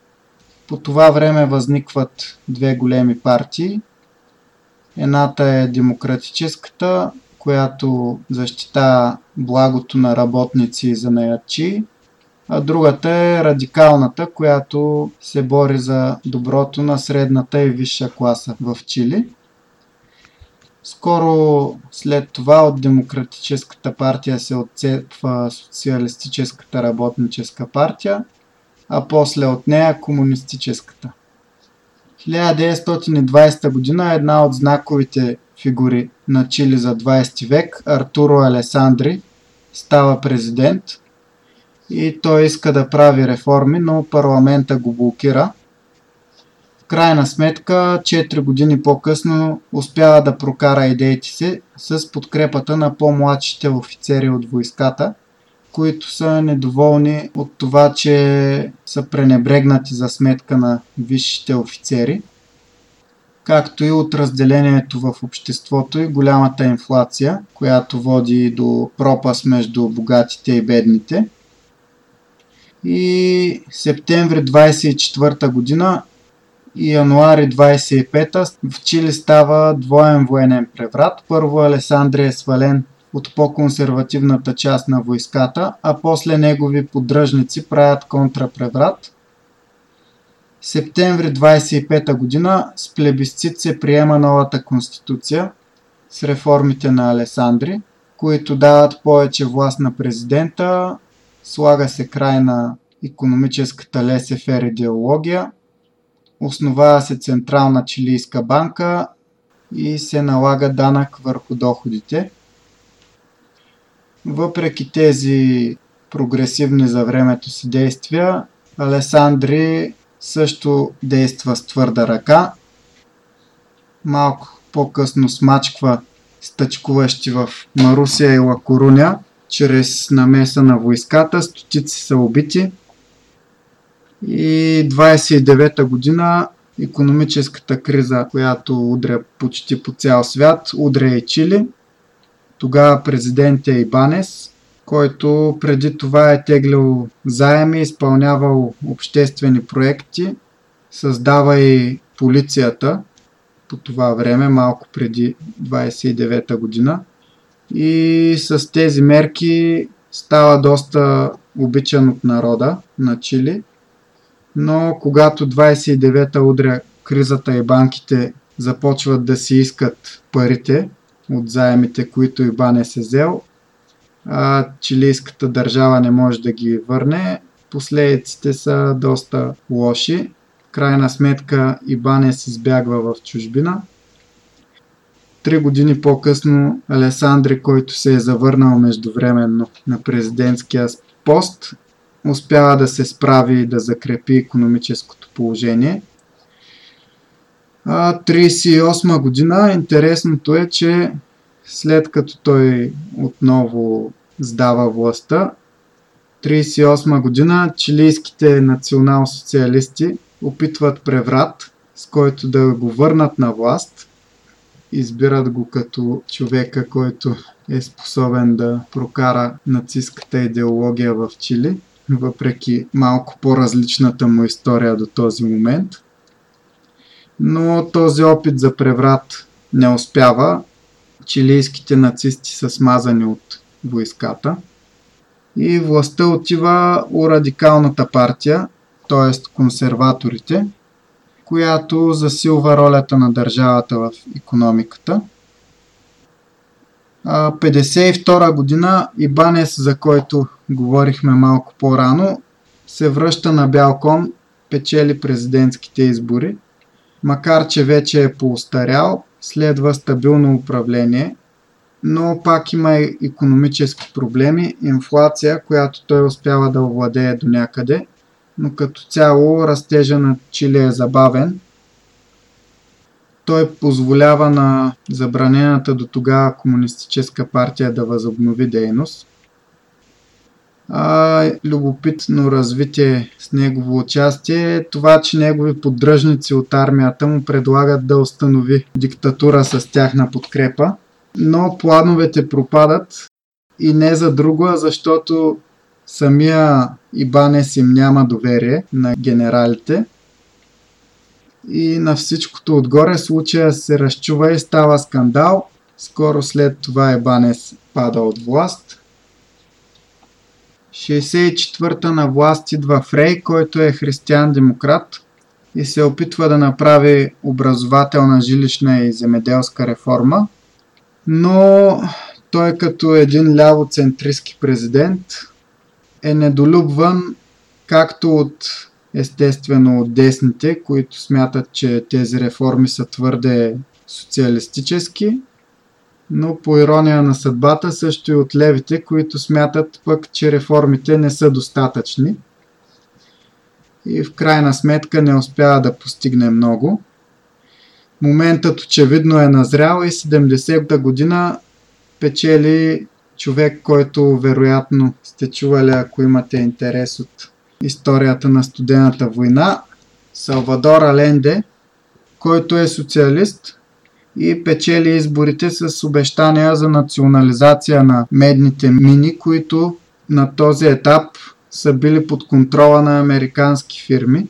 По това време възникват две големи партии. Едната е демократическата, която защита благото на работници и занаячи, а другата е радикалната, която се бори за доброто на средната и висша класа в Чили. Скоро след това от Демократическата партия се отцепва Социалистическата работническа партия, а после от нея Комунистическата. 1920 година е една от знаковите фигури на Чили за 20 век, Артуро Алесандри, става президент и той иска да прави реформи, но парламента го блокира – крайна сметка, 4 години по-късно успява да прокара идеите си с подкрепата на по-младшите офицери от войската, които са недоволни от това, че са пренебрегнати за сметка на висшите офицери, както и от разделението в обществото и голямата инфлация, която води до пропаст между богатите и бедните. И септември 24 година и януари 25-та в Чили става двоен военен преврат. Първо Алесандрия е свален от по-консервативната част на войската, а после негови поддръжници правят контрапреврат. Септември 25 година с плебисцит се приема новата конституция с реформите на Алесандри, които дават повече власт на президента, слага се край на економическата лесефер идеология – Основава се Централна чилийска банка и се налага данък върху доходите. Въпреки тези прогресивни за времето си действия, Алесандри също действа с твърда ръка. Малко по-късно смачква стъчкуващи в Марусия и Лакоруня чрез намеса на войската. Стотици са убити. И 29-та година економическата криза, която удря почти по цял свят, удря и Чили. Тогава президент е Ибанес, който преди това е теглил заеми, изпълнявал обществени проекти, създава и полицията по това време, малко преди 29-та година. И с тези мерки става доста обичан от народа на Чили – но когато 29-та удря кризата и банките започват да си искат парите от заемите, които Ибане се взел, а чилийската държава не може да ги върне, последиците са доста лоши. Крайна сметка Ибане се избягва в чужбина. Три години по-късно Алесандри, който се е завърнал междувременно на президентския пост, успява да се справи и да закрепи економическото положение. 1938 година интересното е, че след като той отново сдава властта, 1938 година чилийските национал-социалисти опитват преврат, с който да го върнат на власт. Избират го като човека, който е способен да прокара нацистската идеология в Чили въпреки малко по-различната му история до този момент. Но този опит за преврат не успява. Чилийските нацисти са смазани от войската. И властта отива у радикалната партия, т.е. консерваторите, която засилва ролята на държавата в економиката – 52 година Ибанес, за който говорихме малко по-рано, се връща на бял кон, печели президентските избори. Макар, че вече е поустарял, следва стабилно управление, но пак има економически проблеми, инфлация, която той успява да овладее до някъде, но като цяло растежа на Чили е забавен. Той позволява на забранената до тогава комунистическа партия да възобнови дейност. А, любопитно развитие с негово участие е това, че негови поддръжници от армията му предлагат да установи диктатура с тяхна подкрепа но плановете пропадат и не за друго, а защото самия Ибанес им няма доверие на генералите. И на всичкото отгоре случая се разчува и става скандал. Скоро след това Ибанес пада от власт. 64-та на власт идва Фрей, който е християн-демократ и се опитва да направи образователна жилищна и земеделска реформа но той като един лявоцентристски президент е недолюбван както от естествено десните, които смятат, че тези реформи са твърде социалистически, но по ирония на съдбата също и от левите, които смятат пък, че реформите не са достатъчни и в крайна сметка не успява да постигне много. Моментът очевидно е назрял и 70-та година печели човек, който вероятно сте чували, ако имате интерес от историята на студената война, Салвадор Аленде, който е социалист и печели изборите с обещания за национализация на медните мини, които на този етап са били под контрола на американски фирми.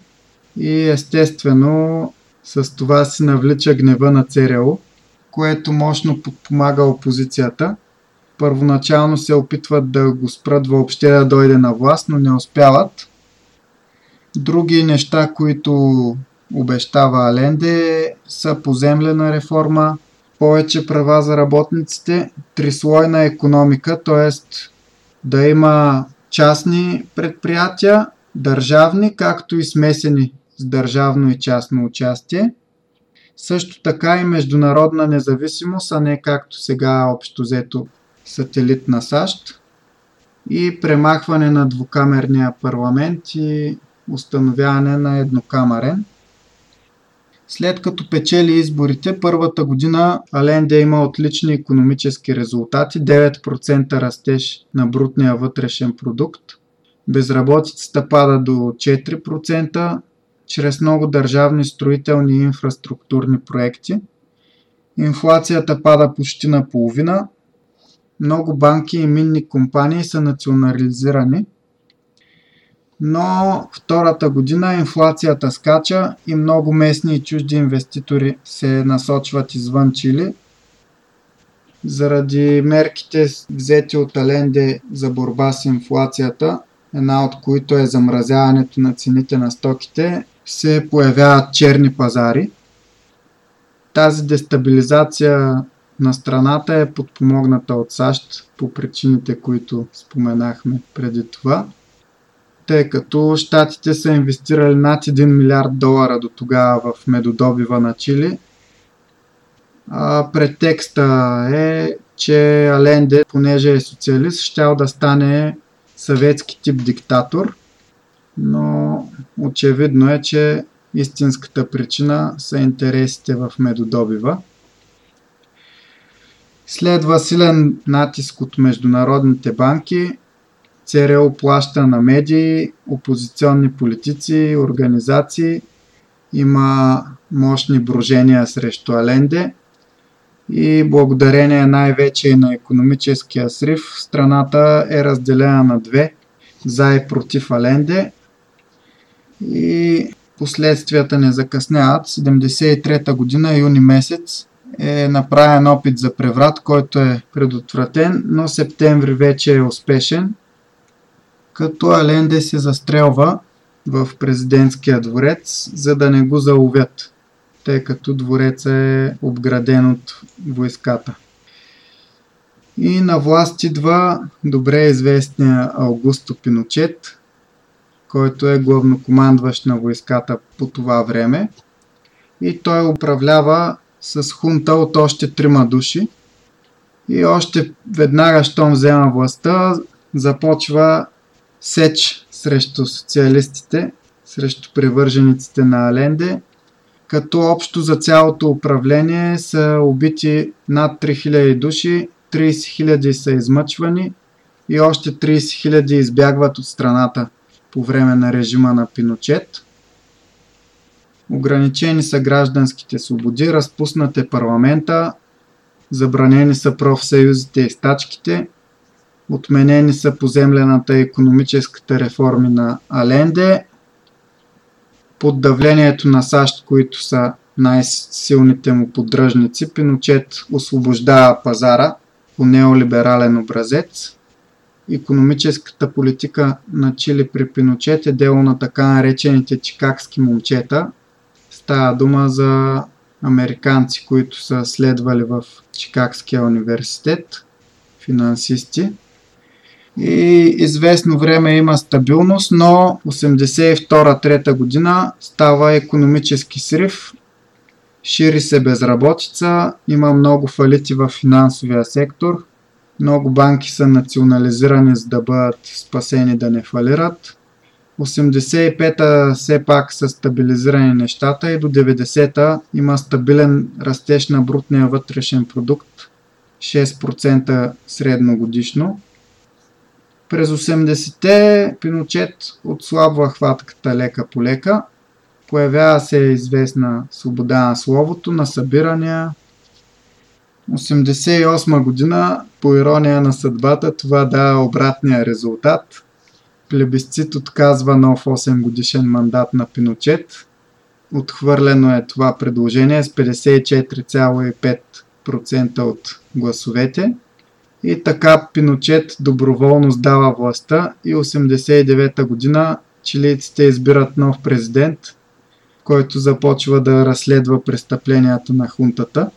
И естествено с това си навлича гнева на ЦРУ, което мощно подпомага опозицията. Първоначално се опитват да го спрат въобще да дойде на власт, но не успяват. Други неща, които обещава Аленде са поземлена реформа, повече права за работниците, трислойна економика, т.е. да има частни предприятия, държавни, както и смесени с държавно и частно участие. Също така и международна независимост, а не както сега общо взето сателит на САЩ. И премахване на двукамерния парламент и установяване на еднокамерен. След като печели изборите, първата година Аленде има отлични економически резултати, 9% растеж на брутния вътрешен продукт, безработицата пада до 4%, чрез много държавни строителни и инфраструктурни проекти. Инфлацията пада почти на половина. Много банки и минни компании са национализирани. Но втората година инфлацията скача и много местни и чужди инвеститори се насочват извън Чили. Заради мерките взети от Аленде за борба с инфлацията, една от които е замразяването на цените на стоките, се появяват черни пазари. Тази дестабилизация на страната е подпомогната от САЩ по причините, които споменахме преди това, тъй като щатите са инвестирали над 1 милиард долара до тогава в медодобива на Чили. А претекста е, че Аленде, понеже е социалист, щял да стане съветски тип диктатор – но очевидно е, че истинската причина са интересите в медодобива. Следва силен натиск от международните банки. ЦРУ плаща на медии, опозиционни политици, организации. Има мощни брожения срещу Аленде и благодарение най-вече на економическия срив страната е разделена на две за и против Аленде и последствията не закъсняват. 73-та година, юни месец, е направен опит за преврат, който е предотвратен, но септември вече е успешен, като Аленде се застрелва в президентския дворец, за да не го заловят, тъй като двореца е обграден от войската. И на власт идва добре известния Аугусто Пиночет, който е главнокомандващ на войската по това време. И той управлява с хунта от още трима души. И още веднага, щом взема властта, започва сеч срещу социалистите, срещу привържениците на Аленде, като общо за цялото управление са убити над 3000 души, 30 000 са измъчвани и още 30 000 избягват от страната по време на режима на Пиночет. Ограничени са гражданските свободи, разпуснат е парламента, забранени са профсъюзите и стачките, отменени са поземлената и економическата реформи на Аленде, под давлението на САЩ, които са най-силните му поддръжници, Пиночет освобождава пазара по неолиберален образец. Економическата политика на Чили при Пиночет е дело на така наречените чикагски момчета. Става дума за американци, които са следвали в Чикагския университет, финансисти. И известно време има стабилност, но 82-3 година става економически срив, шири се безработица, има много фалити в финансовия сектор, много банки са национализирани за да бъдат спасени да не фалират. 85-та все пак са стабилизирани нещата и до 90-та има стабилен растеж на брутния вътрешен продукт 6% средно годишно. През 80-те Пиночет отслабва хватката лека по лека. Появява се известна свобода на словото, на събирания. 88 година, по ирония на съдбата, това дава обратния резултат. Плебисцит отказва нов 8 годишен мандат на Пиночет. Отхвърлено е това предложение с 54,5% от гласовете. И така Пиночет доброволно сдава властта и 89-та година чилийците избират нов президент, който започва да разследва престъпленията на хунтата.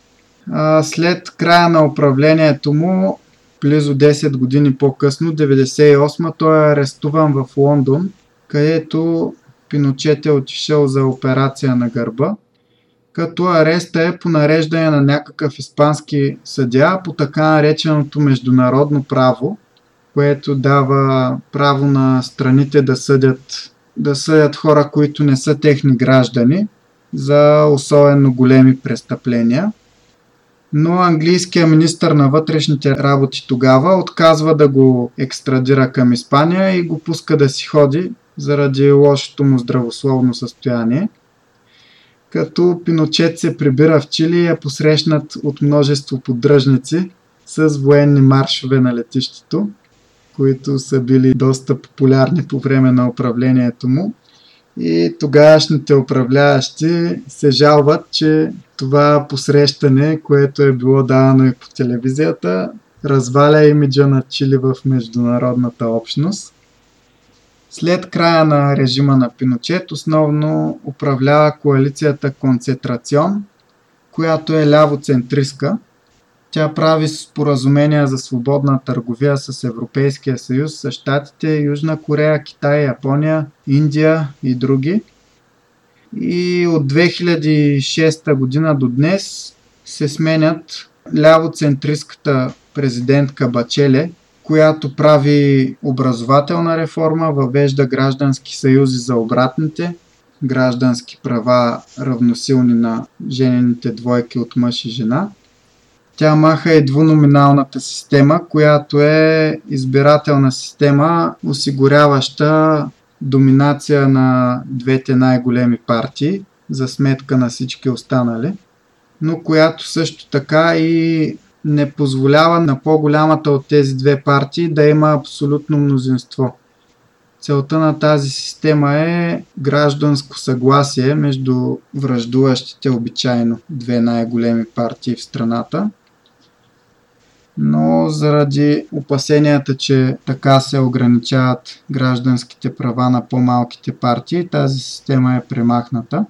А след края на управлението му, близо 10 години по-късно, 98 той е арестуван в Лондон, където Пиночет е отишъл за операция на гърба като ареста е по нареждане на някакъв испански съдя по така нареченото международно право, което дава право на страните да съдят, да съдят хора, които не са техни граждани за особено големи престъпления. Но английският министр на вътрешните работи тогава отказва да го екстрадира към Испания и го пуска да си ходи заради лошото му здравословно състояние като Пиночет се прибира в Чили и е посрещнат от множество поддръжници с военни маршове на летището, които са били доста популярни по време на управлението му. И тогавашните управляващи се жалват, че това посрещане, което е било давано и по телевизията, разваля имиджа на Чили в международната общност. След края на режима на Пиночет основно управлява коалицията Концентрацион, която е лявоцентристка. Тя прави споразумения за свободна търговия с Европейския съюз, с Штатите, Южна Корея, Китай, Япония, Индия и други. И от 2006 година до днес се сменят лявоцентристката президентка Бачеле която прави образователна реформа, въвежда граждански съюзи за обратните, граждански права равносилни на женените двойки от мъж и жена. Тя маха и двуноминалната система, която е избирателна система, осигуряваща доминация на двете най-големи партии за сметка на всички останали, но която също така и не позволява на по-голямата от тези две партии да има абсолютно мнозинство. Целта на тази система е гражданско съгласие между връждуващите обичайно две най-големи партии в страната. Но заради опасенията, че така се ограничават гражданските права на по-малките партии, тази система е премахната.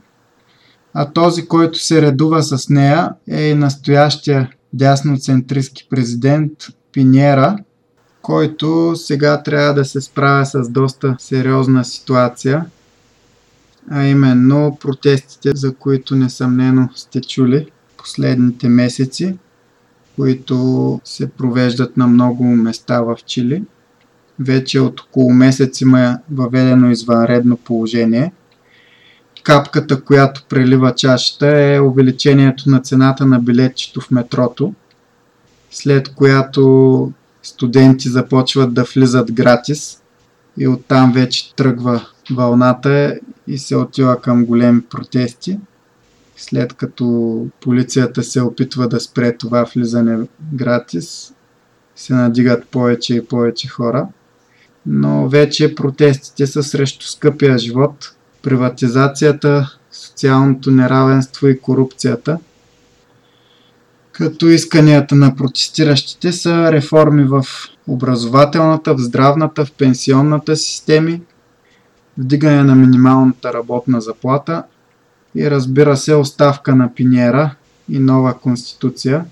А този, който се редува с нея, е и настоящия дясноцентристски президент Пиньера, който сега трябва да се справя с доста сериозна ситуация, а именно протестите, за които несъмнено сте чули последните месеци. които се провеждат на много места в Чили. Вече от около месец има въведено извънредно положение. Капката, която прелива чашата е увеличението на цената на билетчето в метрото, след която студенти започват да влизат гратис и оттам вече тръгва вълната и се отива към големи протести. След като полицията се опитва да спре това влизане гратис, се надигат повече и повече хора. Но вече протестите са срещу скъпия живот, приватизацията, социалното неравенство и корупцията. Като исканията на протестиращите са реформи в образователната, в здравната, в пенсионната системи, вдигане на минималната работна заплата и разбира се оставка на Пиньера и нова конституция.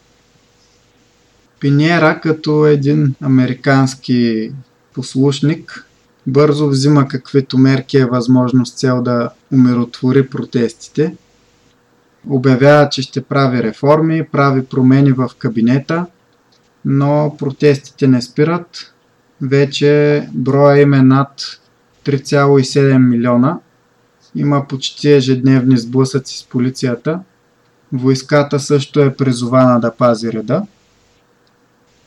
Пиньера като един американски послушник бързо взима каквито мерки е възможно с цел да умиротвори протестите. Обявява, че ще прави реформи, прави промени в кабинета, но протестите не спират. Вече броя им е над 3,7 милиона. Има почти ежедневни сблъсъци с полицията. Войската също е призована да пази реда.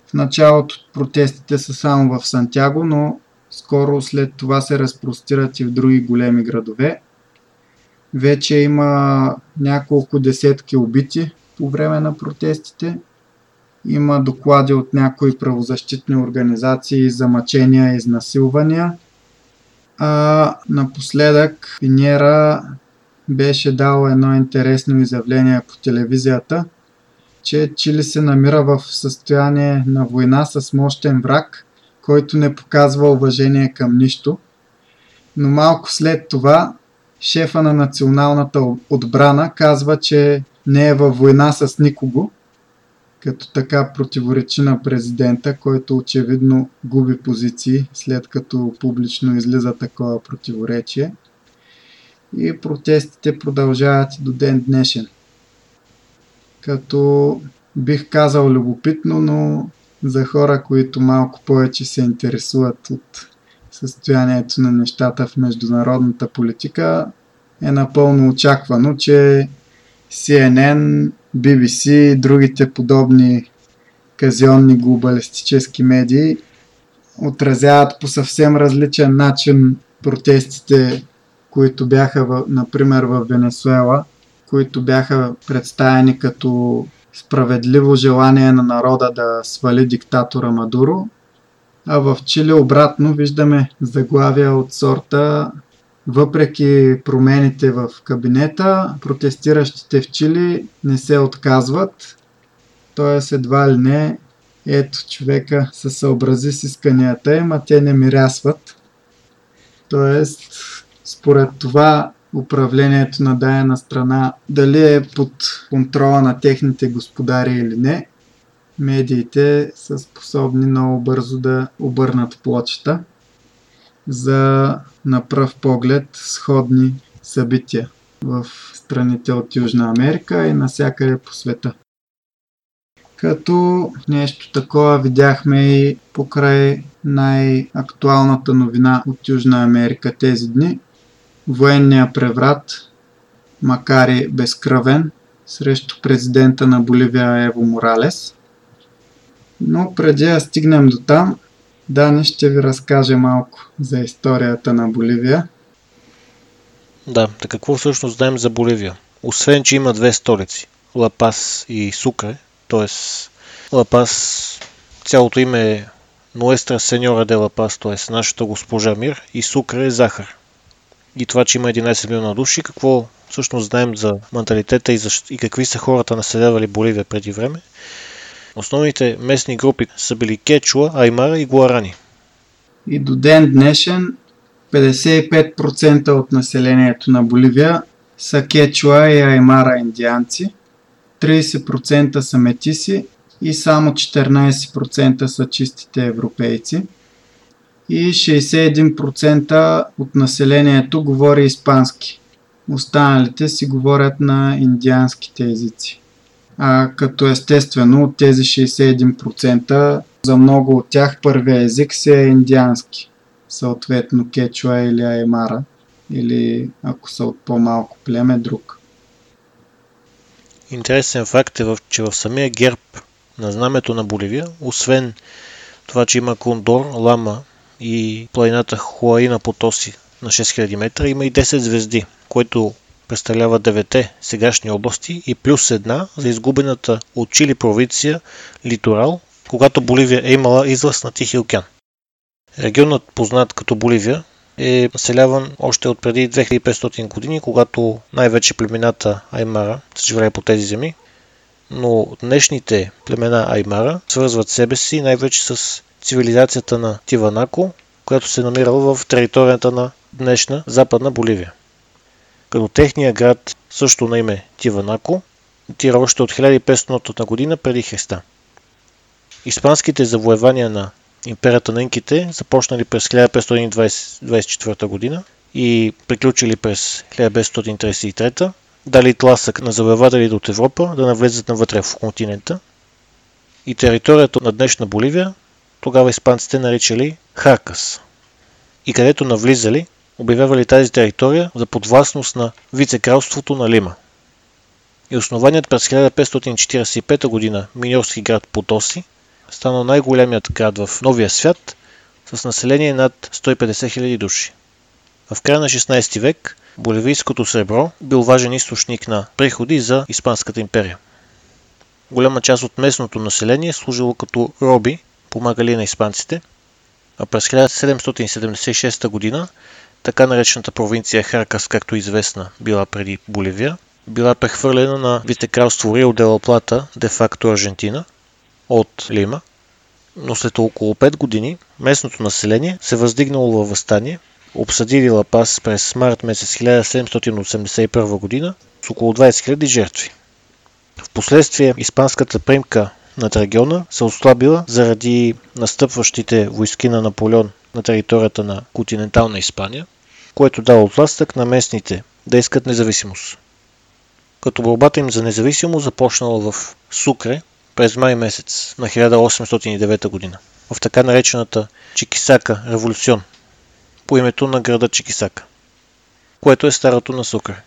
В началото протестите са само в Сантяго, но скоро след това се разпростират и в други големи градове. Вече има няколко десетки убити по време на протестите. Има доклади от някои правозащитни организации за мъчения и изнасилвания – а, напоследък Пиньера беше дал едно интересно изявление по телевизията, че Чили се намира в състояние на война с мощен враг, който не показва уважение към нищо. Но малко след това шефа на националната отбрана казва, че не е във война с никого като така противоречи на президента, който очевидно губи позиции, след като публично излиза такова противоречие. И протестите продължават до ден днешен. Като бих казал любопитно, но за хора, които малко повече се интересуват от състоянието на нещата в международната политика, е напълно очаквано, че CNN BBC и другите подобни казионни глобалистически медии отразяват по съвсем различен начин протестите, които бяха, в, например, в Венесуела, които бяха представени като справедливо желание на народа да свали диктатора Мадуро, а в Чили обратно виждаме заглавия от сорта въпреки промените в кабинета, протестиращите в Чили не се отказват. Т.е. едва ли не, ето човека се съобрази с исканията им, а те не мирясват. Тоест, според това управлението на дадена страна, дали е под контрола на техните господари или не, медиите са способни много бързо да обърнат плочета за на пръв поглед сходни събития в страните от Южна Америка и насякъде по света. Като нещо такова видяхме и покрай най-актуалната новина от Южна Америка тези дни. Военния преврат, макар и безкръвен, срещу президента на Боливия Ево Моралес. Но преди да стигнем до там, Дани ще ви разкаже малко за историята на Боливия. Да, така какво всъщност знаем за Боливия? Освен, че има две столици Лапас и Сукре, т.е. Лапас, цялото име е Ноестра Сеньора де Лапас, т.е. нашата госпожа Мир и Сукре е захар. И това, че има 11 милиона души, какво всъщност знаем за менталитета и, за, и какви са хората населявали Боливия преди време, Основните местни групи са били Кечуа, Аймара и Гуарани. И до ден днешен 55% от населението на Боливия са Кечуа и Аймара индианци, 30% са метиси и само 14% са чистите европейци. И 61% от населението говори испански. Останалите си говорят на индианските езици. А, като естествено от тези 61% за много от тях първия език си е индиански. Съответно кечуа или аймара или ако са от по-малко племе друг. Интересен факт е, че в самия герб на знамето на Боливия, освен това, че има кондор, лама и планината Хуаина Потоси на 6000 метра, има и 10 звезди, което представлява 9 сегашни области и плюс една за изгубената от Чили провинция Литорал, когато Боливия е имала излъз на Тихи океан. Регионът, познат като Боливия, е населяван още от преди 2500 години, когато най-вече племената Аймара са живели по тези земи, но днешните племена Аймара свързват себе си най-вече с цивилизацията на Тиванако, която се намирала в територията на днешна Западна Боливия. Като техния град също на име Тиванако тира още от 1500 година преди Христа. Испанските завоевания на империята на инките започнали през 1524 година и приключили през 1533 дали тласък на завоевателите от Европа да навлезат навътре в континента и територията на днешна Боливия тогава испанците наричали Харкас и където навлизали обявявали тази територия за подвластност на вице-кралството на Лима. И основаният през 1545 г. миньорски град Потоси станал най-големият град в Новия свят с население над 150 000 души. В края на 16 век боливийското сребро бил важен източник на приходи за Испанската империя. Голяма част от местното население служило като роби, помагали на испанците, а през 1776 година така наречената провинция Харкас, както известна била преди Боливия, била прехвърлена на Витекралство Рио де ла Плата, де-факто Аржентина, от Лима, но след около 5 години местното население се въздигнало във възстание, обсъдили Лапас през март месец 1781 година с около 20 000 жертви. Впоследствие испанската примка над региона се ослабила заради настъпващите войски на Наполеон на територията на континентална Испания, което дава отластък на местните да искат независимост. Като борбата им за независимост започнала в Сукре през май месец на 1809 година, в така наречената Чикисака революцион, по името на града Чикисака, което е старото на Сукре.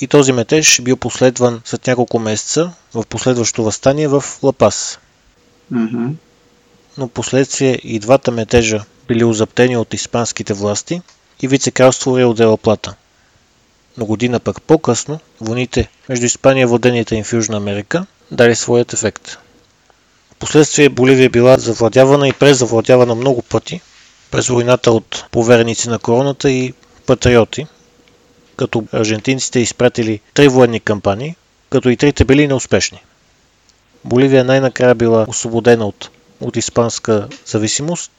И този метеж бил последван след няколко месеца в последващо възстание в Лапас. Mm-hmm. Но последствие и двата метежа били озаптени от испанските власти и вице-кралство Рио де Плата. Но година пък по-късно, войните между Испания и владенията им в Южна Америка дали своят ефект. Впоследствие Боливия била завладявана и презавладявана много пъти през войната от повереници на короната и патриоти, като аржентинците изпратили три военни кампании, като и трите били неуспешни. Боливия най-накрая била освободена от, от испанска зависимост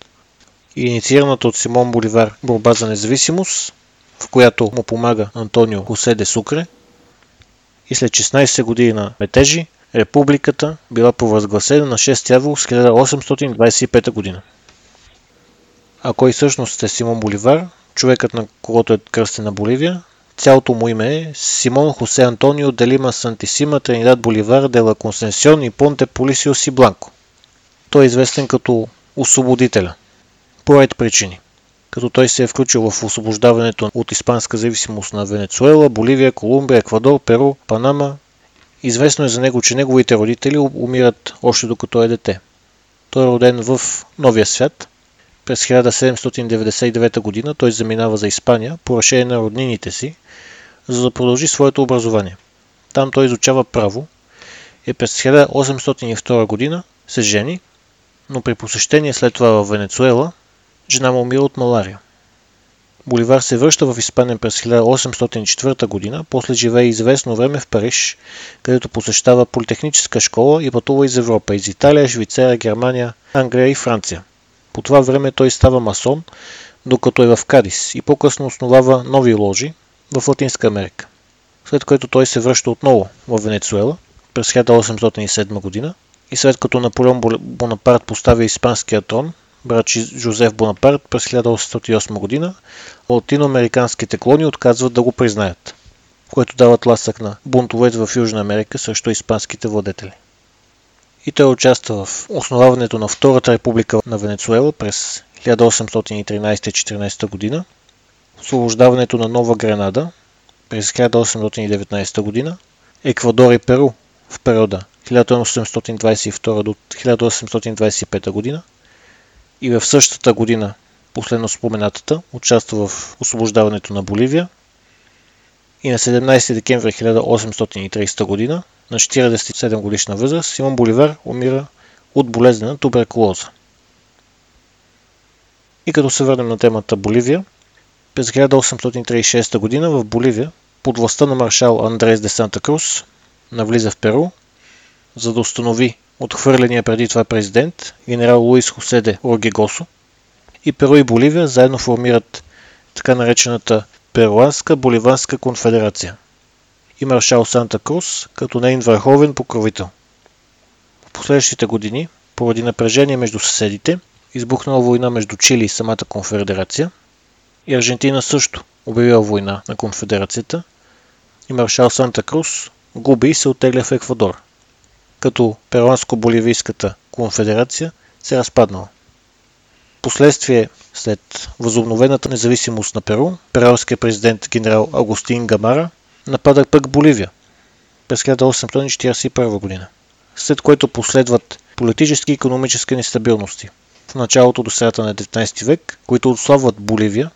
и инициираната от Симон Боливар борба за независимост, в която му помага Антонио Хосе де Сукре, и след 16 години на метежи, републиката била провъзгласена на 6 август 1825 година. А кой всъщност е Симон Боливар, човекът на когото е кръстен на Боливия, цялото му име е Симон Хосе Антонио Делима Сантисима Тринидад Боливар де ла Консенсион и Понте Полисиос и Бланко. Той е известен като освободителя – по ред причини. Като той се е включил в освобождаването от испанска зависимост на Венецуела, Боливия, Колумбия, Еквадор, Перу, Панама. Известно е за него, че неговите родители умират още докато е дете. Той е роден в Новия свят. През 1799 г. той заминава за Испания по решение на роднините си, за да продължи своето образование. Там той изучава право и през 1802 г. се жени, но при посещение след това в Венецуела Жена му умира от малария. Боливар се връща в Испания през 1804 година, после живее известно време в Париж, където посещава политехническа школа и пътува из Европа, из Италия, Швейцария, Германия, Англия и Франция. По това време той става масон, докато е в Кадис и по-късно основава нови ложи в Латинска Америка. След което той се връща отново в Венецуела през 1807 година и след като Наполеон Бонапарт поставя испанския трон, брат Жозеф Бонапарт през 1808 година, латиноамериканските клони отказват да го признаят. което дава тласък на бунтовете в Южна Америка срещу испанските владетели. И той участва в основаването на Втората република на Венецуела през 1813-14 година, освобождаването на Нова Гренада през 1819 година, Еквадор и Перу в периода 1822 до 1825 година. И в същата година, последно споменатата, участва в освобождаването на Боливия. И на 17 декември 1830 година на 47 годишна възраст Симон Боливар умира от болезнена туберкулоза. И като се върнем на темата Боливия, през 1836 година в Боливия под властта на маршал Андрес де Санта Крус навлиза в Перу, за да установи отхвърления преди това президент, генерал Луис Хоседе Оргегосо. И Перу и Боливия заедно формират така наречената Перуанска Боливанска конфедерация и маршал Санта Крус като нейн върховен покровител. В последващите години, поради напрежение между съседите, избухнала война между Чили и самата конфедерация и Аржентина също обявила война на конфедерацията и маршал Санта Крус губи и се оттегля в Еквадор, като Перуанско-боливийската конфедерация се разпаднала. Последствие след възобновената независимост на Перу, перуанският президент генерал Агустин Гамара напада пък Боливия през 1841 година, след което последват политически и економически нестабилности в началото до средата на 19 век, които отслабват Боливия,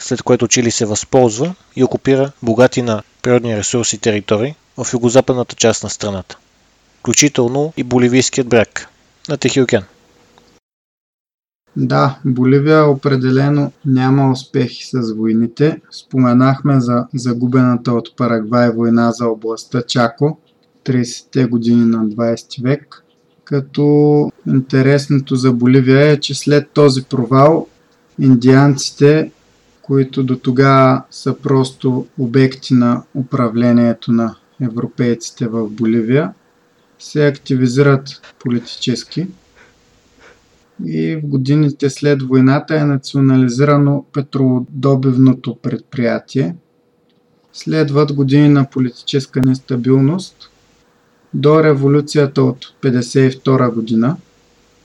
след което Чили се възползва и окупира богати на природни ресурси територии в югозападната част на страната, включително и Боливийският бряг на Тихи океан. Да, Боливия определено няма успехи с войните. Споменахме за загубената от Парагвай война за областта Чако 30-те години на 20 век. Като интересното за Боливия е, че след този провал индианците, които до тогава са просто обекти на управлението на европейците в Боливия, се активизират политически и в годините след войната е национализирано петродобивното предприятие. Следват години на политическа нестабилност до революцията от 1952 година.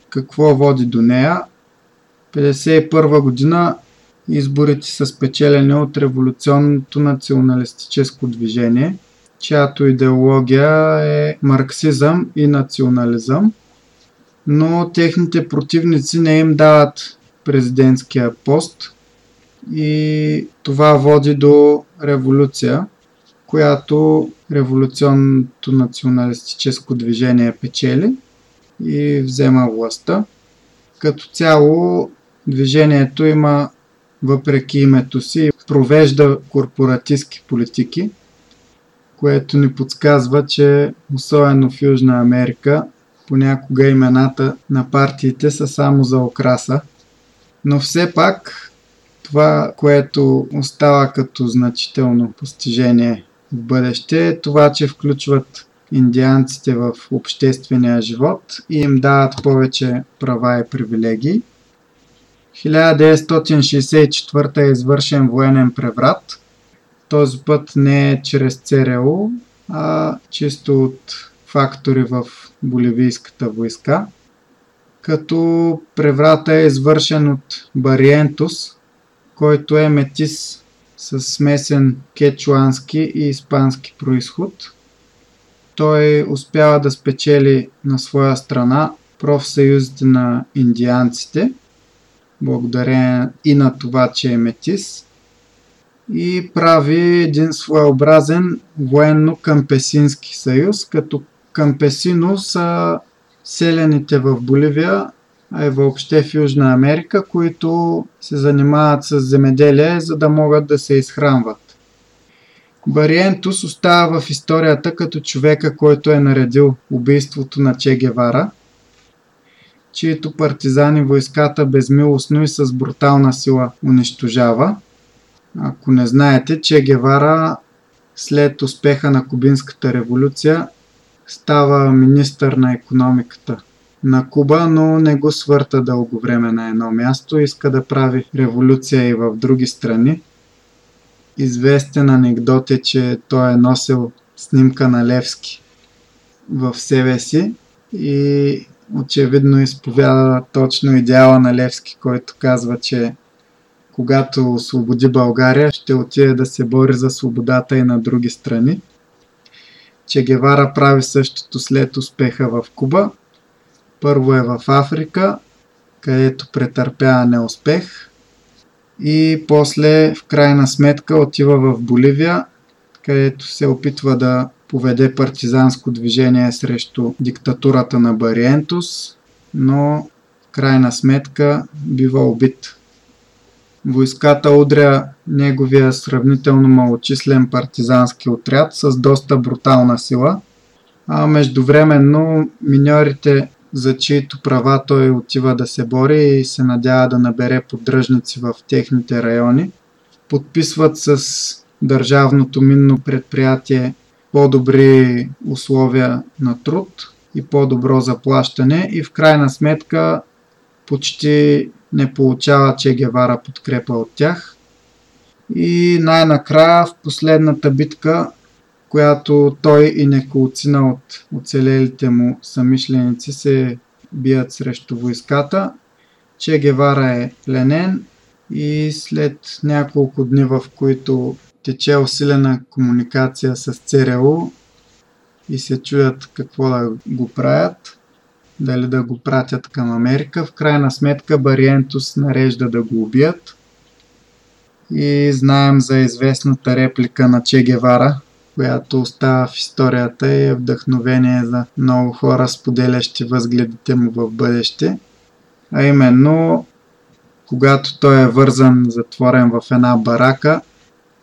Какво води до нея? 1951 година изборите са спечелени от революционното националистическо движение, чиято идеология е марксизъм и национализъм – но техните противници не им дават президентския пост и това води до революция, която революционното националистическо движение печели и взема властта. Като цяло движението има, въпреки името си, провежда корпоратистски политики, което ни подсказва, че особено в Южна Америка понякога имената на партиите са само за окраса. Но все пак това, което остава като значително постижение в бъдеще е това, че включват индианците в обществения живот и им дават повече права и привилегии. 1964 е извършен военен преврат. Този път не е чрез ЦРУ, а чисто от фактори в боливийската войска, като преврата е извършен от Бариентус, който е метис с смесен кечуански и испански происход. Той успява да спечели на своя страна профсъюзите на индианците, благодарение и на това, че е метис, и прави един своеобразен военно-кампесински съюз, като Кампесино са селените в Боливия, а и въобще в Южна Америка, които се занимават с земеделие, за да могат да се изхранват. Бариентус остава в историята като човека, който е наредил убийството на Че Гевара, чието партизани войската безмилостно и с брутална сила унищожава. Ако не знаете, Че Гевара след успеха на Кубинската революция става министър на економиката на Куба, но не го свърта дълго време на едно място. Иска да прави революция и в други страни. известен анекдот е, че той е носил снимка на Левски в себе си и очевидно изповяда точно идеала на Левски, който казва, че когато освободи България, ще отиде да се бори за свободата и на други страни. Че Гевара прави същото след успеха в Куба. Първо е в Африка, където претърпява неуспех и после в крайна сметка отива в Боливия, където се опитва да поведе партизанско движение срещу диктатурата на Бариентус, но в крайна сметка бива убит. Войската удря неговия сравнително малочислен партизански отряд с доста брутална сила, а междувременно миньорите, за чието права той отива да се бори и се надява да набере поддръжници в техните райони, подписват с държавното минно предприятие по-добри условия на труд и по-добро заплащане и в крайна сметка почти не получава Че Гевара подкрепа от тях. И най-накрая в последната битка, която той и неколцина от оцелелите му самишленици се бият срещу войската, Че Гевара е пленен и след няколко дни, в които тече усилена комуникация с ЦРУ и се чуят какво да го правят, дали да го пратят към Америка. В крайна сметка Бариентус нарежда да го убият. И знаем за известната реплика на Че Гевара, която остава в историята и е вдъхновение за много хора, споделящи възгледите му в бъдеще. А именно, когато той е вързан, затворен в една барака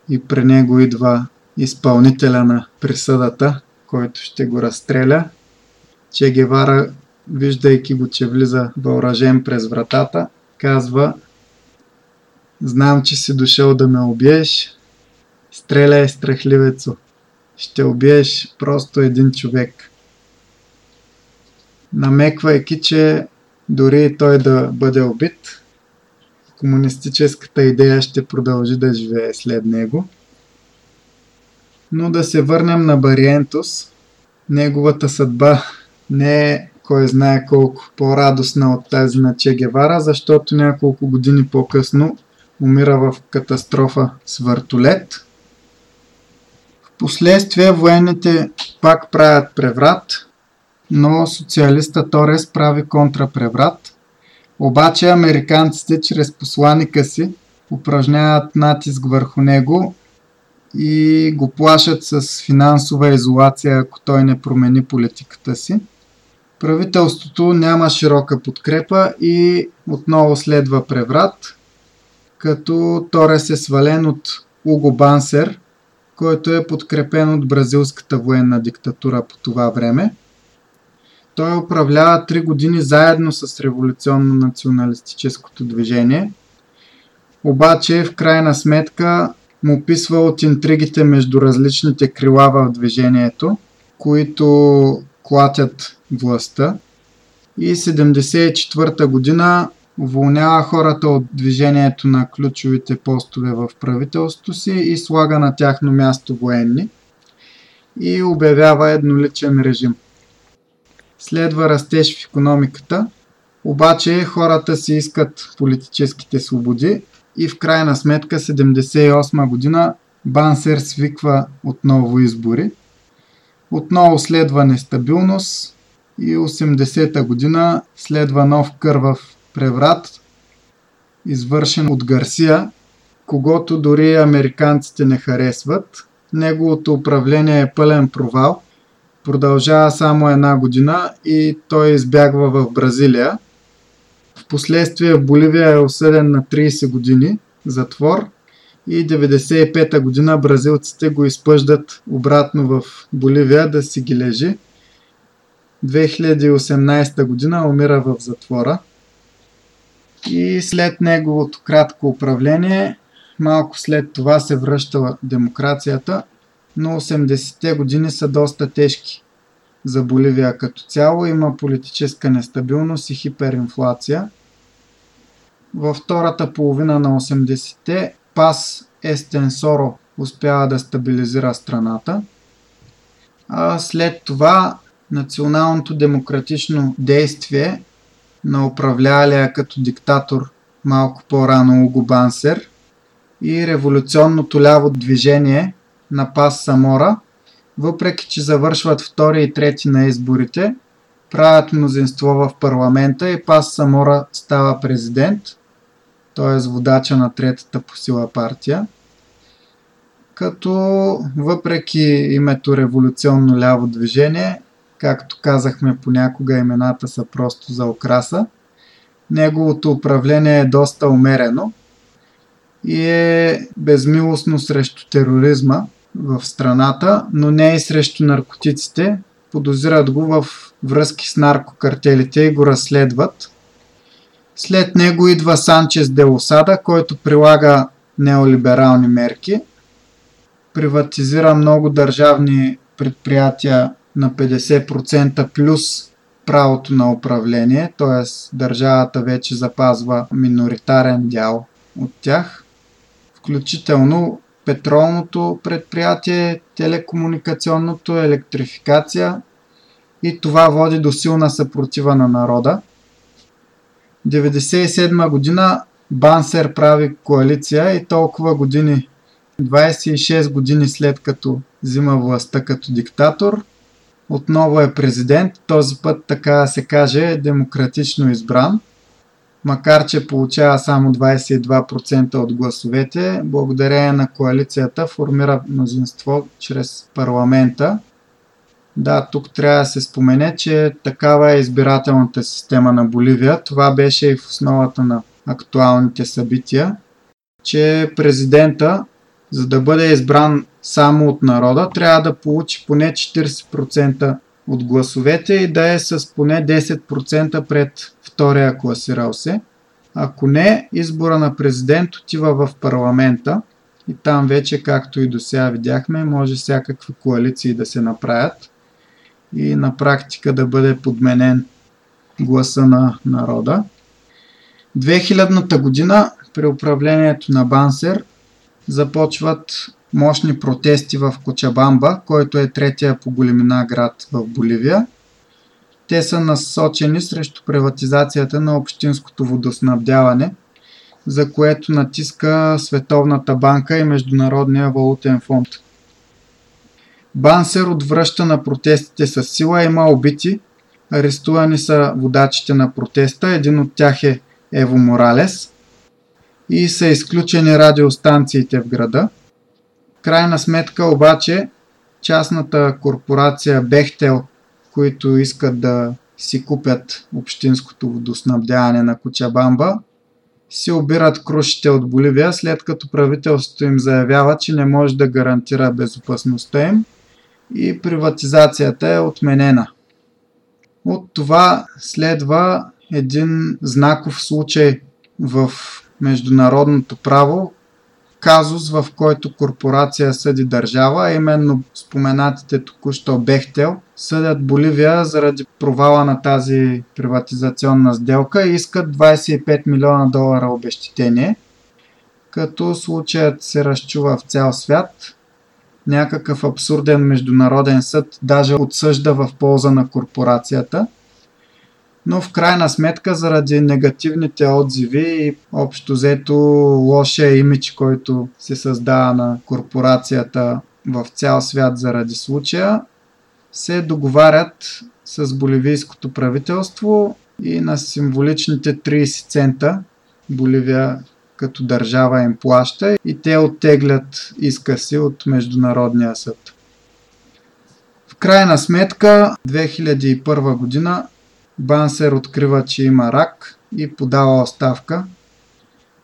и при него идва изпълнителя на присъдата, който ще го разстреля. Че Гевара виждайки го, че влиза въоръжен през вратата, казва Знам, че си дошъл да ме убиеш. Стреляй, страхливецо. Ще убиеш просто един човек. Намеквайки, че дори той да бъде убит, комунистическата идея ще продължи да живее след него. Но да се върнем на Бариентус. Неговата съдба не е кой знае колко по-радостна от тази на Че Гевара, защото няколко години по-късно умира в катастрофа с въртолет. Впоследствие военните пак правят преврат, но социалиста Торес прави контрапреврат. Обаче американците чрез посланика си упражняват натиск върху него и го плашат с финансова изолация, ако той не промени политиката си. Правителството няма широка подкрепа и отново следва преврат, като Торес е свален от Уго Бансер, който е подкрепен от бразилската военна диктатура по това време. Той управлява 3 години заедно с революционно-националистическото движение, обаче в крайна сметка му писва от интригите между различните крила в движението, които клатят властта и 74-та година уволнява хората от движението на ключовите постове в правителството си и слага на тяхно място военни и обявява едноличен режим. Следва растеж в економиката, обаче хората си искат политическите свободи и в крайна сметка 78 година Бансер свиква отново избори. Отново следва нестабилност, и 80-та година следва нов кървав преврат, извършен от Гарсия, когато дори американците не харесват. Неговото управление е пълен провал. Продължава само една година и той избягва в Бразилия. Впоследствие в Боливия е осъден на 30 години затвор и 95-та година бразилците го изпъждат обратно в Боливия да си ги лежи. 2018 година умира в затвора. И след неговото кратко управление, малко след това се връща демокрацията, но 80-те години са доста тежки. За Боливия като цяло има политическа нестабилност и хиперинфлация. Във втората половина на 80-те Пас Естенсоро успява да стабилизира страната. А след това националното демократично действие на управлялия като диктатор малко по-рано Уго Бансер и революционното ляво движение на Пас Самора, въпреки че завършват втори и трети на изборите, правят мнозинство в парламента и Пас Самора става президент, т.е. водача на третата по сила партия. Като въпреки името революционно ляво движение, както казахме понякога имената са просто за окраса, неговото управление е доста умерено и е безмилостно срещу тероризма в страната, но не и срещу наркотиците. Подозират го в връзки с наркокартелите и го разследват. След него идва Санчес де Осада, който прилага неолиберални мерки. Приватизира много държавни предприятия на 50% плюс правото на управление, т.е. държавата вече запазва миноритарен дял от тях, включително петролното предприятие, телекомуникационното, електрификация и това води до силна съпротива на народа. 1997 година Бансер прави коалиция и толкова години, 26 години след като взима властта като диктатор, отново е президент, този път така се каже демократично избран, макар че получава само 22% от гласовете, благодарение на коалицията формира мнозинство чрез парламента. Да, тук трябва да се спомене, че такава е избирателната система на Боливия. Това беше и в основата на актуалните събития, че президента, за да бъде избран само от народа, трябва да получи поне 40% от гласовете и да е с поне 10% пред втория класирал се. Ако не, избора на президент отива в парламента и там вече, както и до сега видяхме, може всякакви коалиции да се направят и на практика да бъде подменен гласа на народа. 2000-та година при управлението на Бансер започват мощни протести в Кочабамба, който е третия по големина град в Боливия. Те са насочени срещу приватизацията на общинското водоснабдяване, за което натиска Световната банка и Международния валутен фонд. Бансер отвръща на протестите с сила, има убити, арестувани са водачите на протеста, един от тях е Ево Моралес и са изключени радиостанциите в града – крайна сметка обаче частната корпорация Бехтел, които искат да си купят общинското водоснабдяване на Кочабамба, си обират крушите от Боливия, след като правителството им заявява, че не може да гарантира безопасността им и приватизацията е отменена. От това следва един знаков случай в международното право, казус, в който корпорация съди държава, именно споменатите току-що Бехтел, съдят Боливия заради провала на тази приватизационна сделка и искат 25 милиона долара обещетение, като случаят се разчува в цял свят. Някакъв абсурден международен съд даже отсъжда в полза на корпорацията – но в крайна сметка заради негативните отзиви и общо взето лошия имидж, който се създава на корпорацията в цял свят заради случая, се договарят с боливийското правителство и на символичните 30 цента Боливия като държава им плаща и те оттеглят иска си от Международния съд. В крайна сметка 2001 година Бансер открива, че има рак и подава оставка.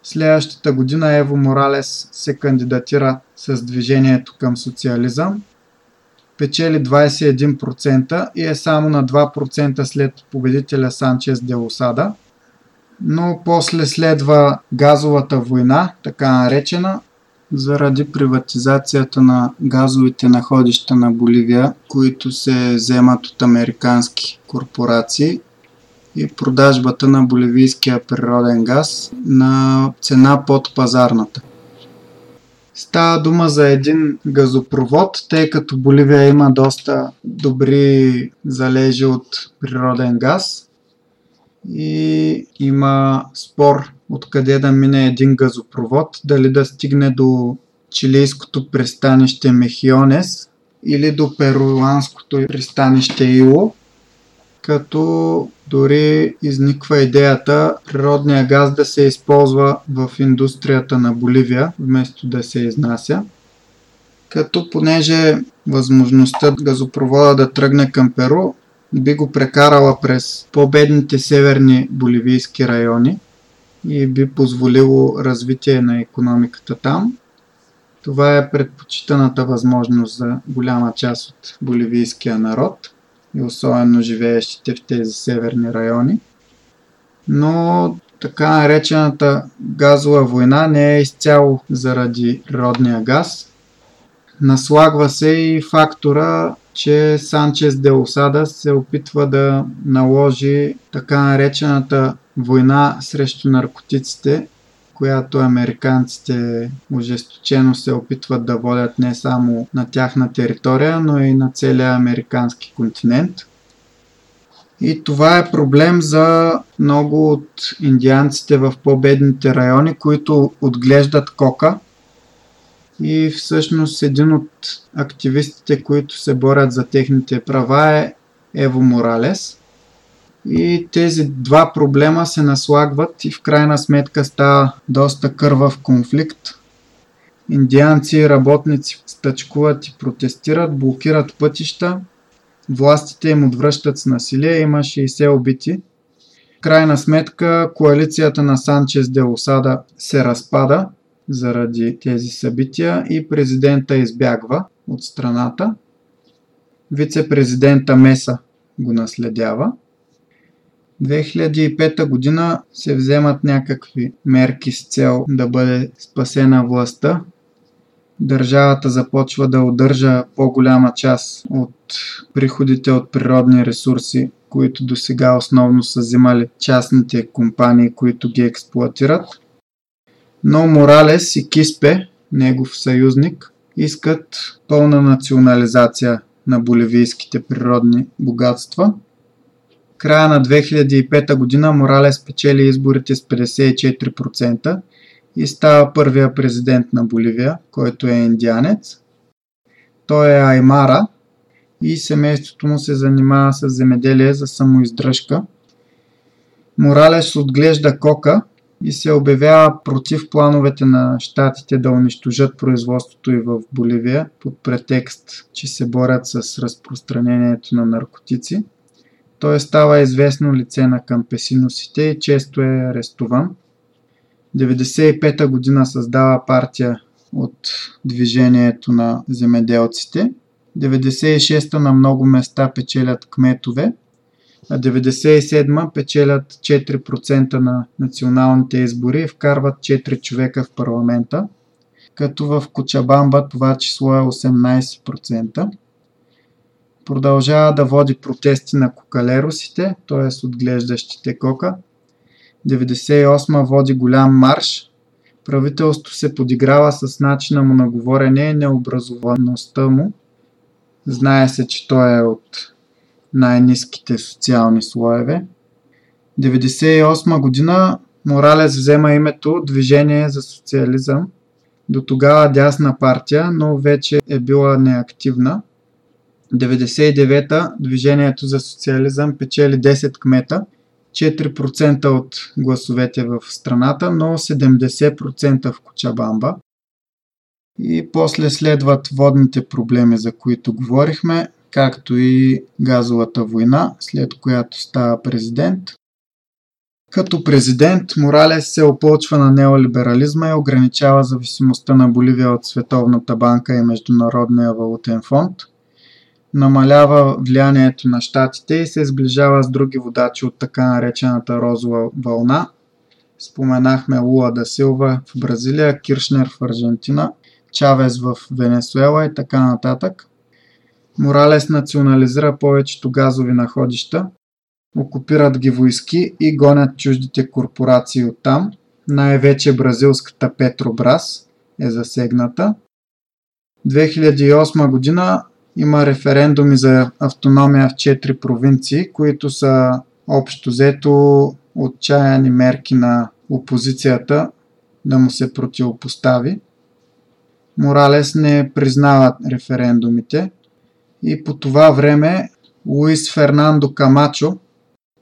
Следващата година Ево Моралес се кандидатира с движението към социализъм. Печели 21% и е само на 2% след победителя Санчес де Осада. Но после следва газовата война, така наречена, заради приватизацията на газовите находища на Боливия, които се вземат от американски корпорации и продажбата на боливийския природен газ на цена под пазарната. Става дума за един газопровод, тъй като Боливия има доста добри залежи от природен газ и има спор откъде да мине един газопровод, дали да стигне до чилийското пристанище Мехионес или до перуанското пристанище Ило, като дори изниква идеята природния газ да се използва в индустрията на Боливия, вместо да се изнася. Като понеже възможността газопровода да тръгне към Перу би го прекарала през по-бедните северни боливийски райони и би позволило развитие на економиката там. Това е предпочитаната възможност за голяма част от боливийския народ и особено живеещите в тези северни райони. Но така наречената газова война не е изцяло заради природния газ. Наслагва се и фактора че Санчес де Осада се опитва да наложи така наречената война срещу наркотиците, която американците ожесточено се опитват да водят не само на тяхна територия, но и на целия американски континент. И това е проблем за много от индианците в по-бедните райони, които отглеждат кока и всъщност един от активистите, които се борят за техните права е Ево Моралес. И тези два проблема се наслагват и в крайна сметка става доста кървав конфликт. Индианци и работници стъчкуват и протестират, блокират пътища, властите им отвръщат с насилие, има 60 убити. В крайна сметка коалицията на Санчес де Осада се разпада заради тези събития и президента избягва от страната. Вице-президента Меса го наследява. 2005 година се вземат някакви мерки с цел да бъде спасена властта. Държавата започва да удържа по-голяма част от приходите от природни ресурси, които до сега основно са взимали частните компании, които ги експлуатират но Моралес и Киспе, негов съюзник, искат пълна национализация на боливийските природни богатства. Края на 2005 година Моралес печели изборите с 54% и става първия президент на Боливия, който е индианец. Той е Аймара и семейството му се занимава с земеделие за самоиздръжка. Моралес отглежда кока и се обявява против плановете на щатите да унищожат производството и в Боливия под претекст, че се борят с разпространението на наркотици. Той става известно лице на кампесиносите и често е арестуван. 1995 година създава партия от движението на земеделците. 96 та на много места печелят кметове а 97 печелят 4% на националните избори и вкарват 4 човека в парламента, като в Кочабамба това число е 18%. Продължава да води протести на кокалеросите, т.е. отглеждащите кока. 98 води голям марш. Правителството се подиграва с начина му на говорене и необразоваността му. Знае се, че той е от най-низките социални слоеве. 1998 година Моралес взема името Движение за социализъм. До тогава дясна партия, но вече е била неактивна. 99-та Движението за социализъм печели 10 кмета, 4% от гласовете в страната, но 70% в Кочабамба. И после следват водните проблеми, за които говорихме както и газовата война, след която става президент. Като президент, Моралес се опълчва на неолиберализма и ограничава зависимостта на Боливия от Световната банка и Международния валутен фонд. Намалява влиянието на щатите и се сближава с други водачи от така наречената розова вълна. Споменахме Луа да Силва в Бразилия, Киршнер в Аржентина, Чавес в Венесуела и така нататък. Моралес национализира повечето газови находища, окупират ги войски и гонят чуждите корпорации оттам, най-вече бразилската Петробрас е засегната. 2008 година има референдуми за автономия в 4 провинции, които са общо взето отчаяни мерки на опозицията да му се противопостави. Моралес не признава референдумите и по това време Луис Фернандо Камачо,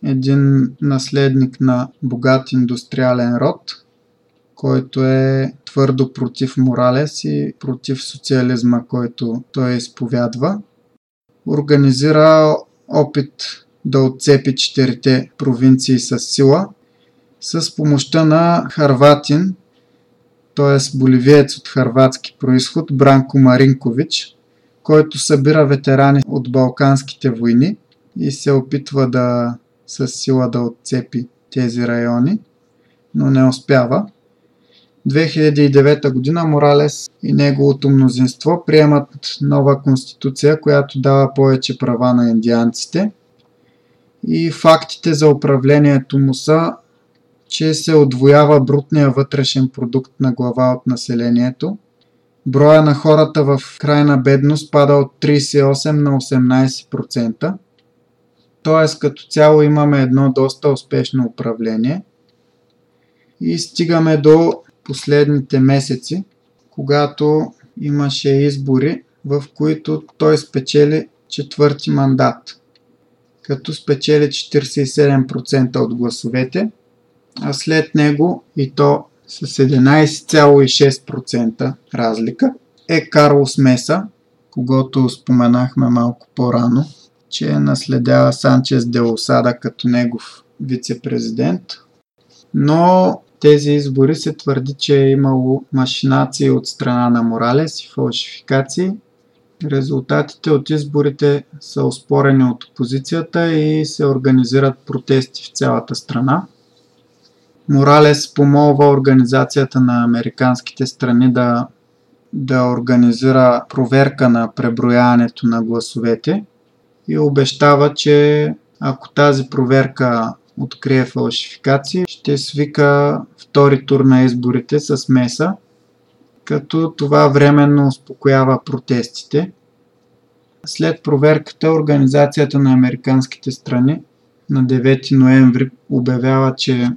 един наследник на богат индустриален род, който е твърдо против Моралес и против социализма, който той изповядва, организира опит да отцепи четирите провинции с сила с помощта на Харватин, т.е. боливиец от харватски происход Бранко Маринкович, който събира ветерани от Балканските войни и се опитва да с сила да отцепи тези райони, но не успява. 2009 година Моралес и неговото мнозинство приемат нова конституция, която дава повече права на индианците. И фактите за управлението му са че се отвоява брутния вътрешен продукт на глава от населението. Броя на хората в крайна бедност пада от 38 на 18%. Т.е. като цяло имаме едно доста успешно управление. И стигаме до последните месеци, когато имаше избори, в които той спечели четвърти мандат, като спечели 47% от гласовете – а след него и то с 11,6% разлика е Карлос Меса, когато споменахме малко по-рано, че наследява Санчес де Осада като негов вице-президент. Но тези избори се твърди, че е имало машинации от страна на Моралес и фалшификации. Резултатите от изборите са оспорени от опозицията и се организират протести в цялата страна. Моралес помолва организацията на американските страни да, да организира проверка на преброяването на гласовете и обещава, че ако тази проверка открие фалшификации, ще свика втори тур на изборите с Меса, като това временно успокоява протестите. След проверката Организацията на американските страни на 9 ноември обявява, че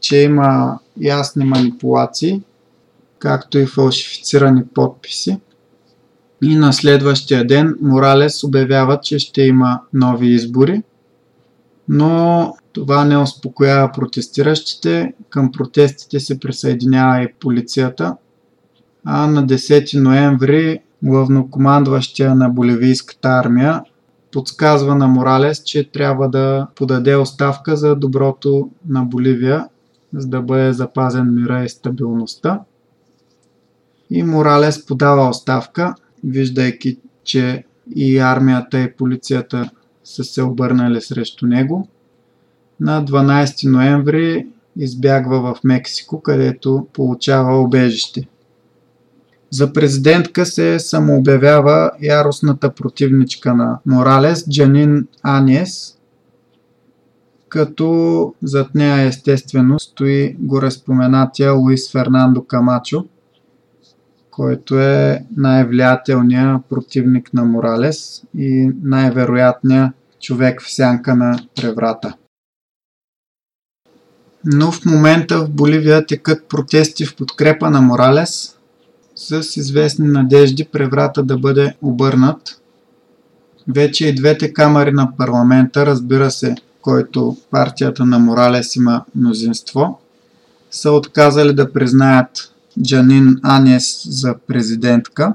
че има ясни манипулации, както и фалшифицирани подписи. И на следващия ден Моралес обявява, че ще има нови избори, но това не успокоява протестиращите. Към протестите се присъединява и полицията. А на 10 ноември главнокомандващия на боливийската армия подсказва на Моралес, че трябва да подаде оставка за доброто на Боливия за да бъде запазен мира и стабилността. И Моралес подава оставка, виждайки, че и армията и полицията са се обърнали срещу него. На 12 ноември избягва в Мексико, където получава обежище. За президентка се самообявява яростната противничка на Моралес Джанин Аниес, като зад нея естествено стои гореспоменатия Луис Фернандо Камачо, който е най-влиятелният противник на Моралес и най-вероятният човек в сянка на преврата. Но в момента в Боливия текат протести в подкрепа на Моралес с известни надежди преврата да бъде обърнат. Вече и двете камери на парламента, разбира се, който партията на Моралес има мнозинство, са отказали да признаят Джанин Анес за президентка,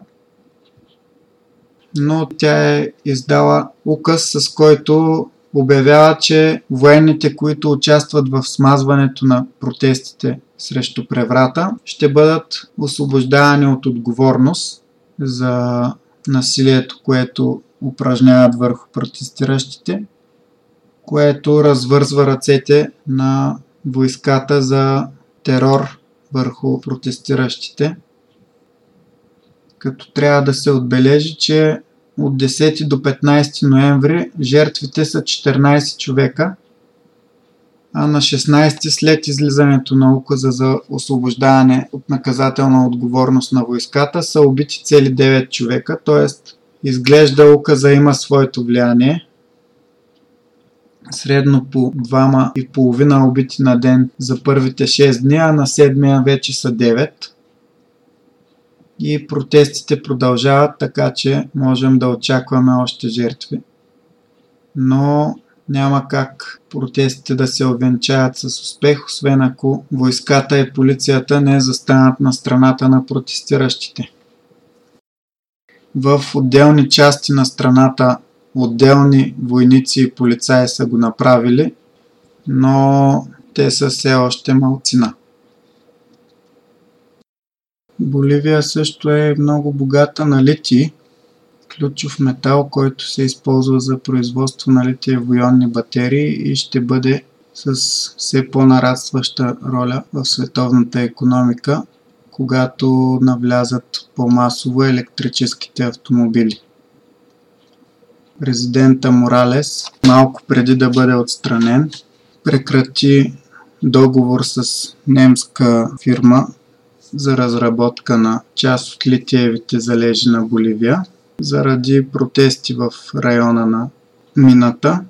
но тя е издала указ, с който обявява, че военните, които участват в смазването на протестите срещу преврата, ще бъдат освобождавани от отговорност за насилието, което упражняват върху протестиращите което развързва ръцете на войската за терор върху протестиращите. Като трябва да се отбележи, че от 10 до 15 ноември жертвите са 14 човека а на 16 след излизането на указа за освобождаване от наказателна отговорност на войската са убити цели 9 човека, т.е. изглежда указа има своето влияние. Средно по двама и половина убити на ден за първите 6 дни, а на седмия вече са 9. И протестите продължават, така че можем да очакваме още жертви. Но няма как протестите да се овенчаят с успех, освен ако войската и полицията не застанат на страната на протестиращите. В отделни части на страната отделни войници и полицаи са го направили, но те са все още малцина. Боливия също е много богата на лити, ключов метал, който се използва за производство на литиево-ионни батерии и ще бъде с все по-нарастваща роля в световната економика, когато навлязат по-масово електрическите автомобили. Президента Моралес, малко преди да бъде отстранен, прекрати договор с немска фирма за разработка на част от литиевите залежи на Боливия – заради протести в района на мината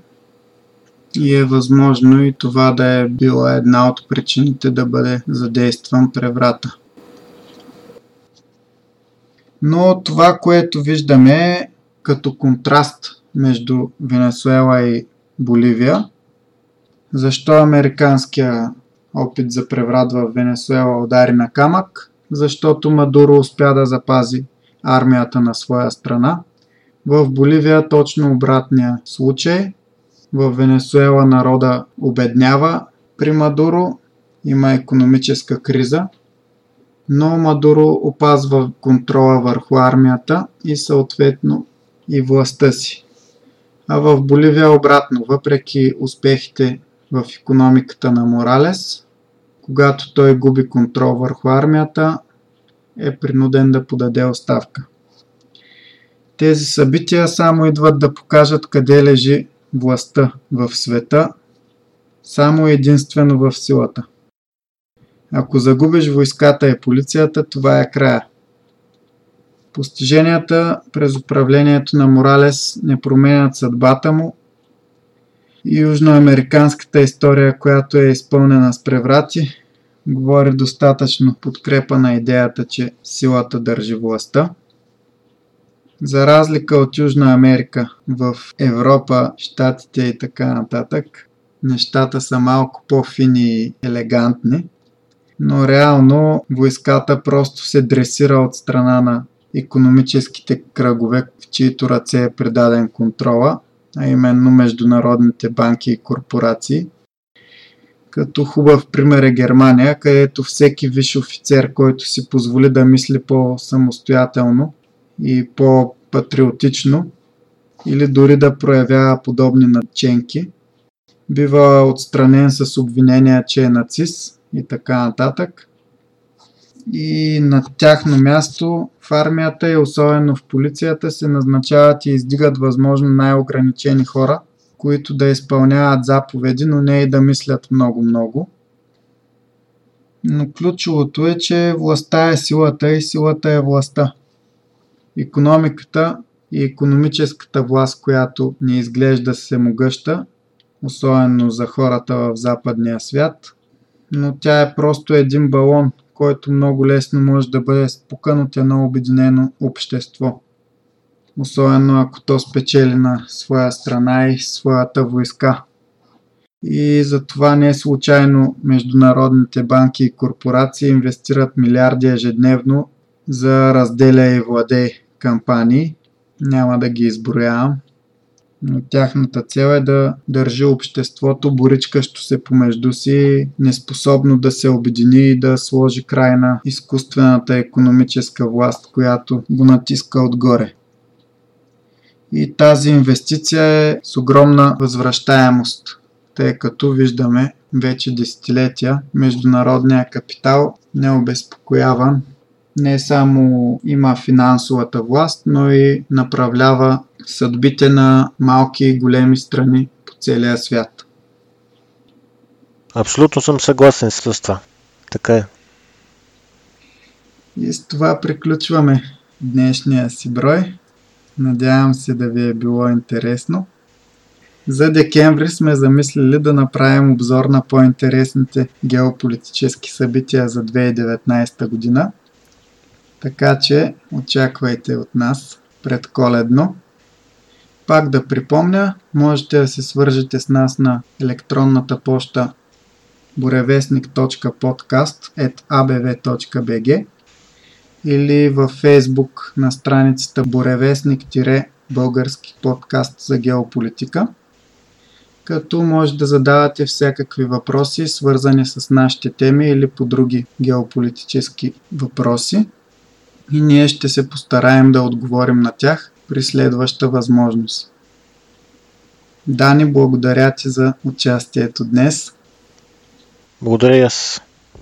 и е възможно и това да е била една от причините да бъде задействан преврата. Но това, което виждаме като контраст между Венесуела и Боливия, защо американския опит за преврат в Венесуела удари на камък, защото Мадуро успя да запази армията на своя страна. В Боливия точно обратния случай. В Венесуела народа обеднява при Мадуро, има економическа криза, но Мадуро опазва контрола върху армията и съответно и властта си. А в Боливия обратно, въпреки успехите в економиката на Моралес, когато той губи контрол върху армията, е принуден да подаде оставка. Тези събития само идват да покажат къде лежи властта в света, само единствено в силата. Ако загубиш войската и полицията, това е края. Постиженията през управлението на Моралес не променят съдбата му южноамериканската история, която е изпълнена с преврати, говори достатъчно подкрепа на идеята, че силата държи властта. За разлика от Южна Америка, в Европа, Штатите и така нататък, нещата са малко по-фини и елегантни, но реално войската просто се дресира от страна на економическите кръгове, в чието ръце е предаден контрола, а именно международните банки и корпорации – като хубав пример е Германия, където всеки виш офицер, който си позволи да мисли по-самостоятелно и по-патриотично, или дори да проявява подобни наченки, бива отстранен с обвинения, че е нацист и така нататък. И на тяхно място в армията и особено в полицията се назначават и издигат възможно най-ограничени хора – които да изпълняват заповеди, но не и да мислят много-много. Но ключовото е, че властта е силата и силата е властта. Економиката и економическата власт, която ни изглежда се могъща, особено за хората в западния свят, но тя е просто един балон, който много лесно може да бъде спукан от едно обединено общество особено ако то спечели на своя страна и своята войска. И затова не е случайно международните банки и корпорации инвестират милиарди ежедневно за разделя и владей кампании. Няма да ги изброявам. Но тяхната цел е да държи обществото боричкащо се помежду си, неспособно да се обедини и да сложи край на изкуствената економическа власт, която го натиска отгоре и тази инвестиция е с огромна възвръщаемост, тъй като виждаме вече десетилетия международния капитал не е обезпокояван. Не само има финансовата власт, но и направлява съдбите на малки и големи страни по целия свят. Абсолютно съм съгласен с това. Така е. И с това приключваме днешния си брой. Надявам се да ви е било интересно. За декември сме замислили да направим обзор на по-интересните геополитически събития за 2019 година. Така че очаквайте от нас предколедно. Пак да припомня, можете да се свържете с нас на електронната поща borevestnik.podcast.abv.bg или във Facebook на страницата Боревестник-български подкаст за геополитика като може да задавате всякакви въпроси, свързани с нашите теми или по други геополитически въпроси. И ние ще се постараем да отговорим на тях при следваща възможност. Дани, благодаря ти за участието днес. Благодаря и аз.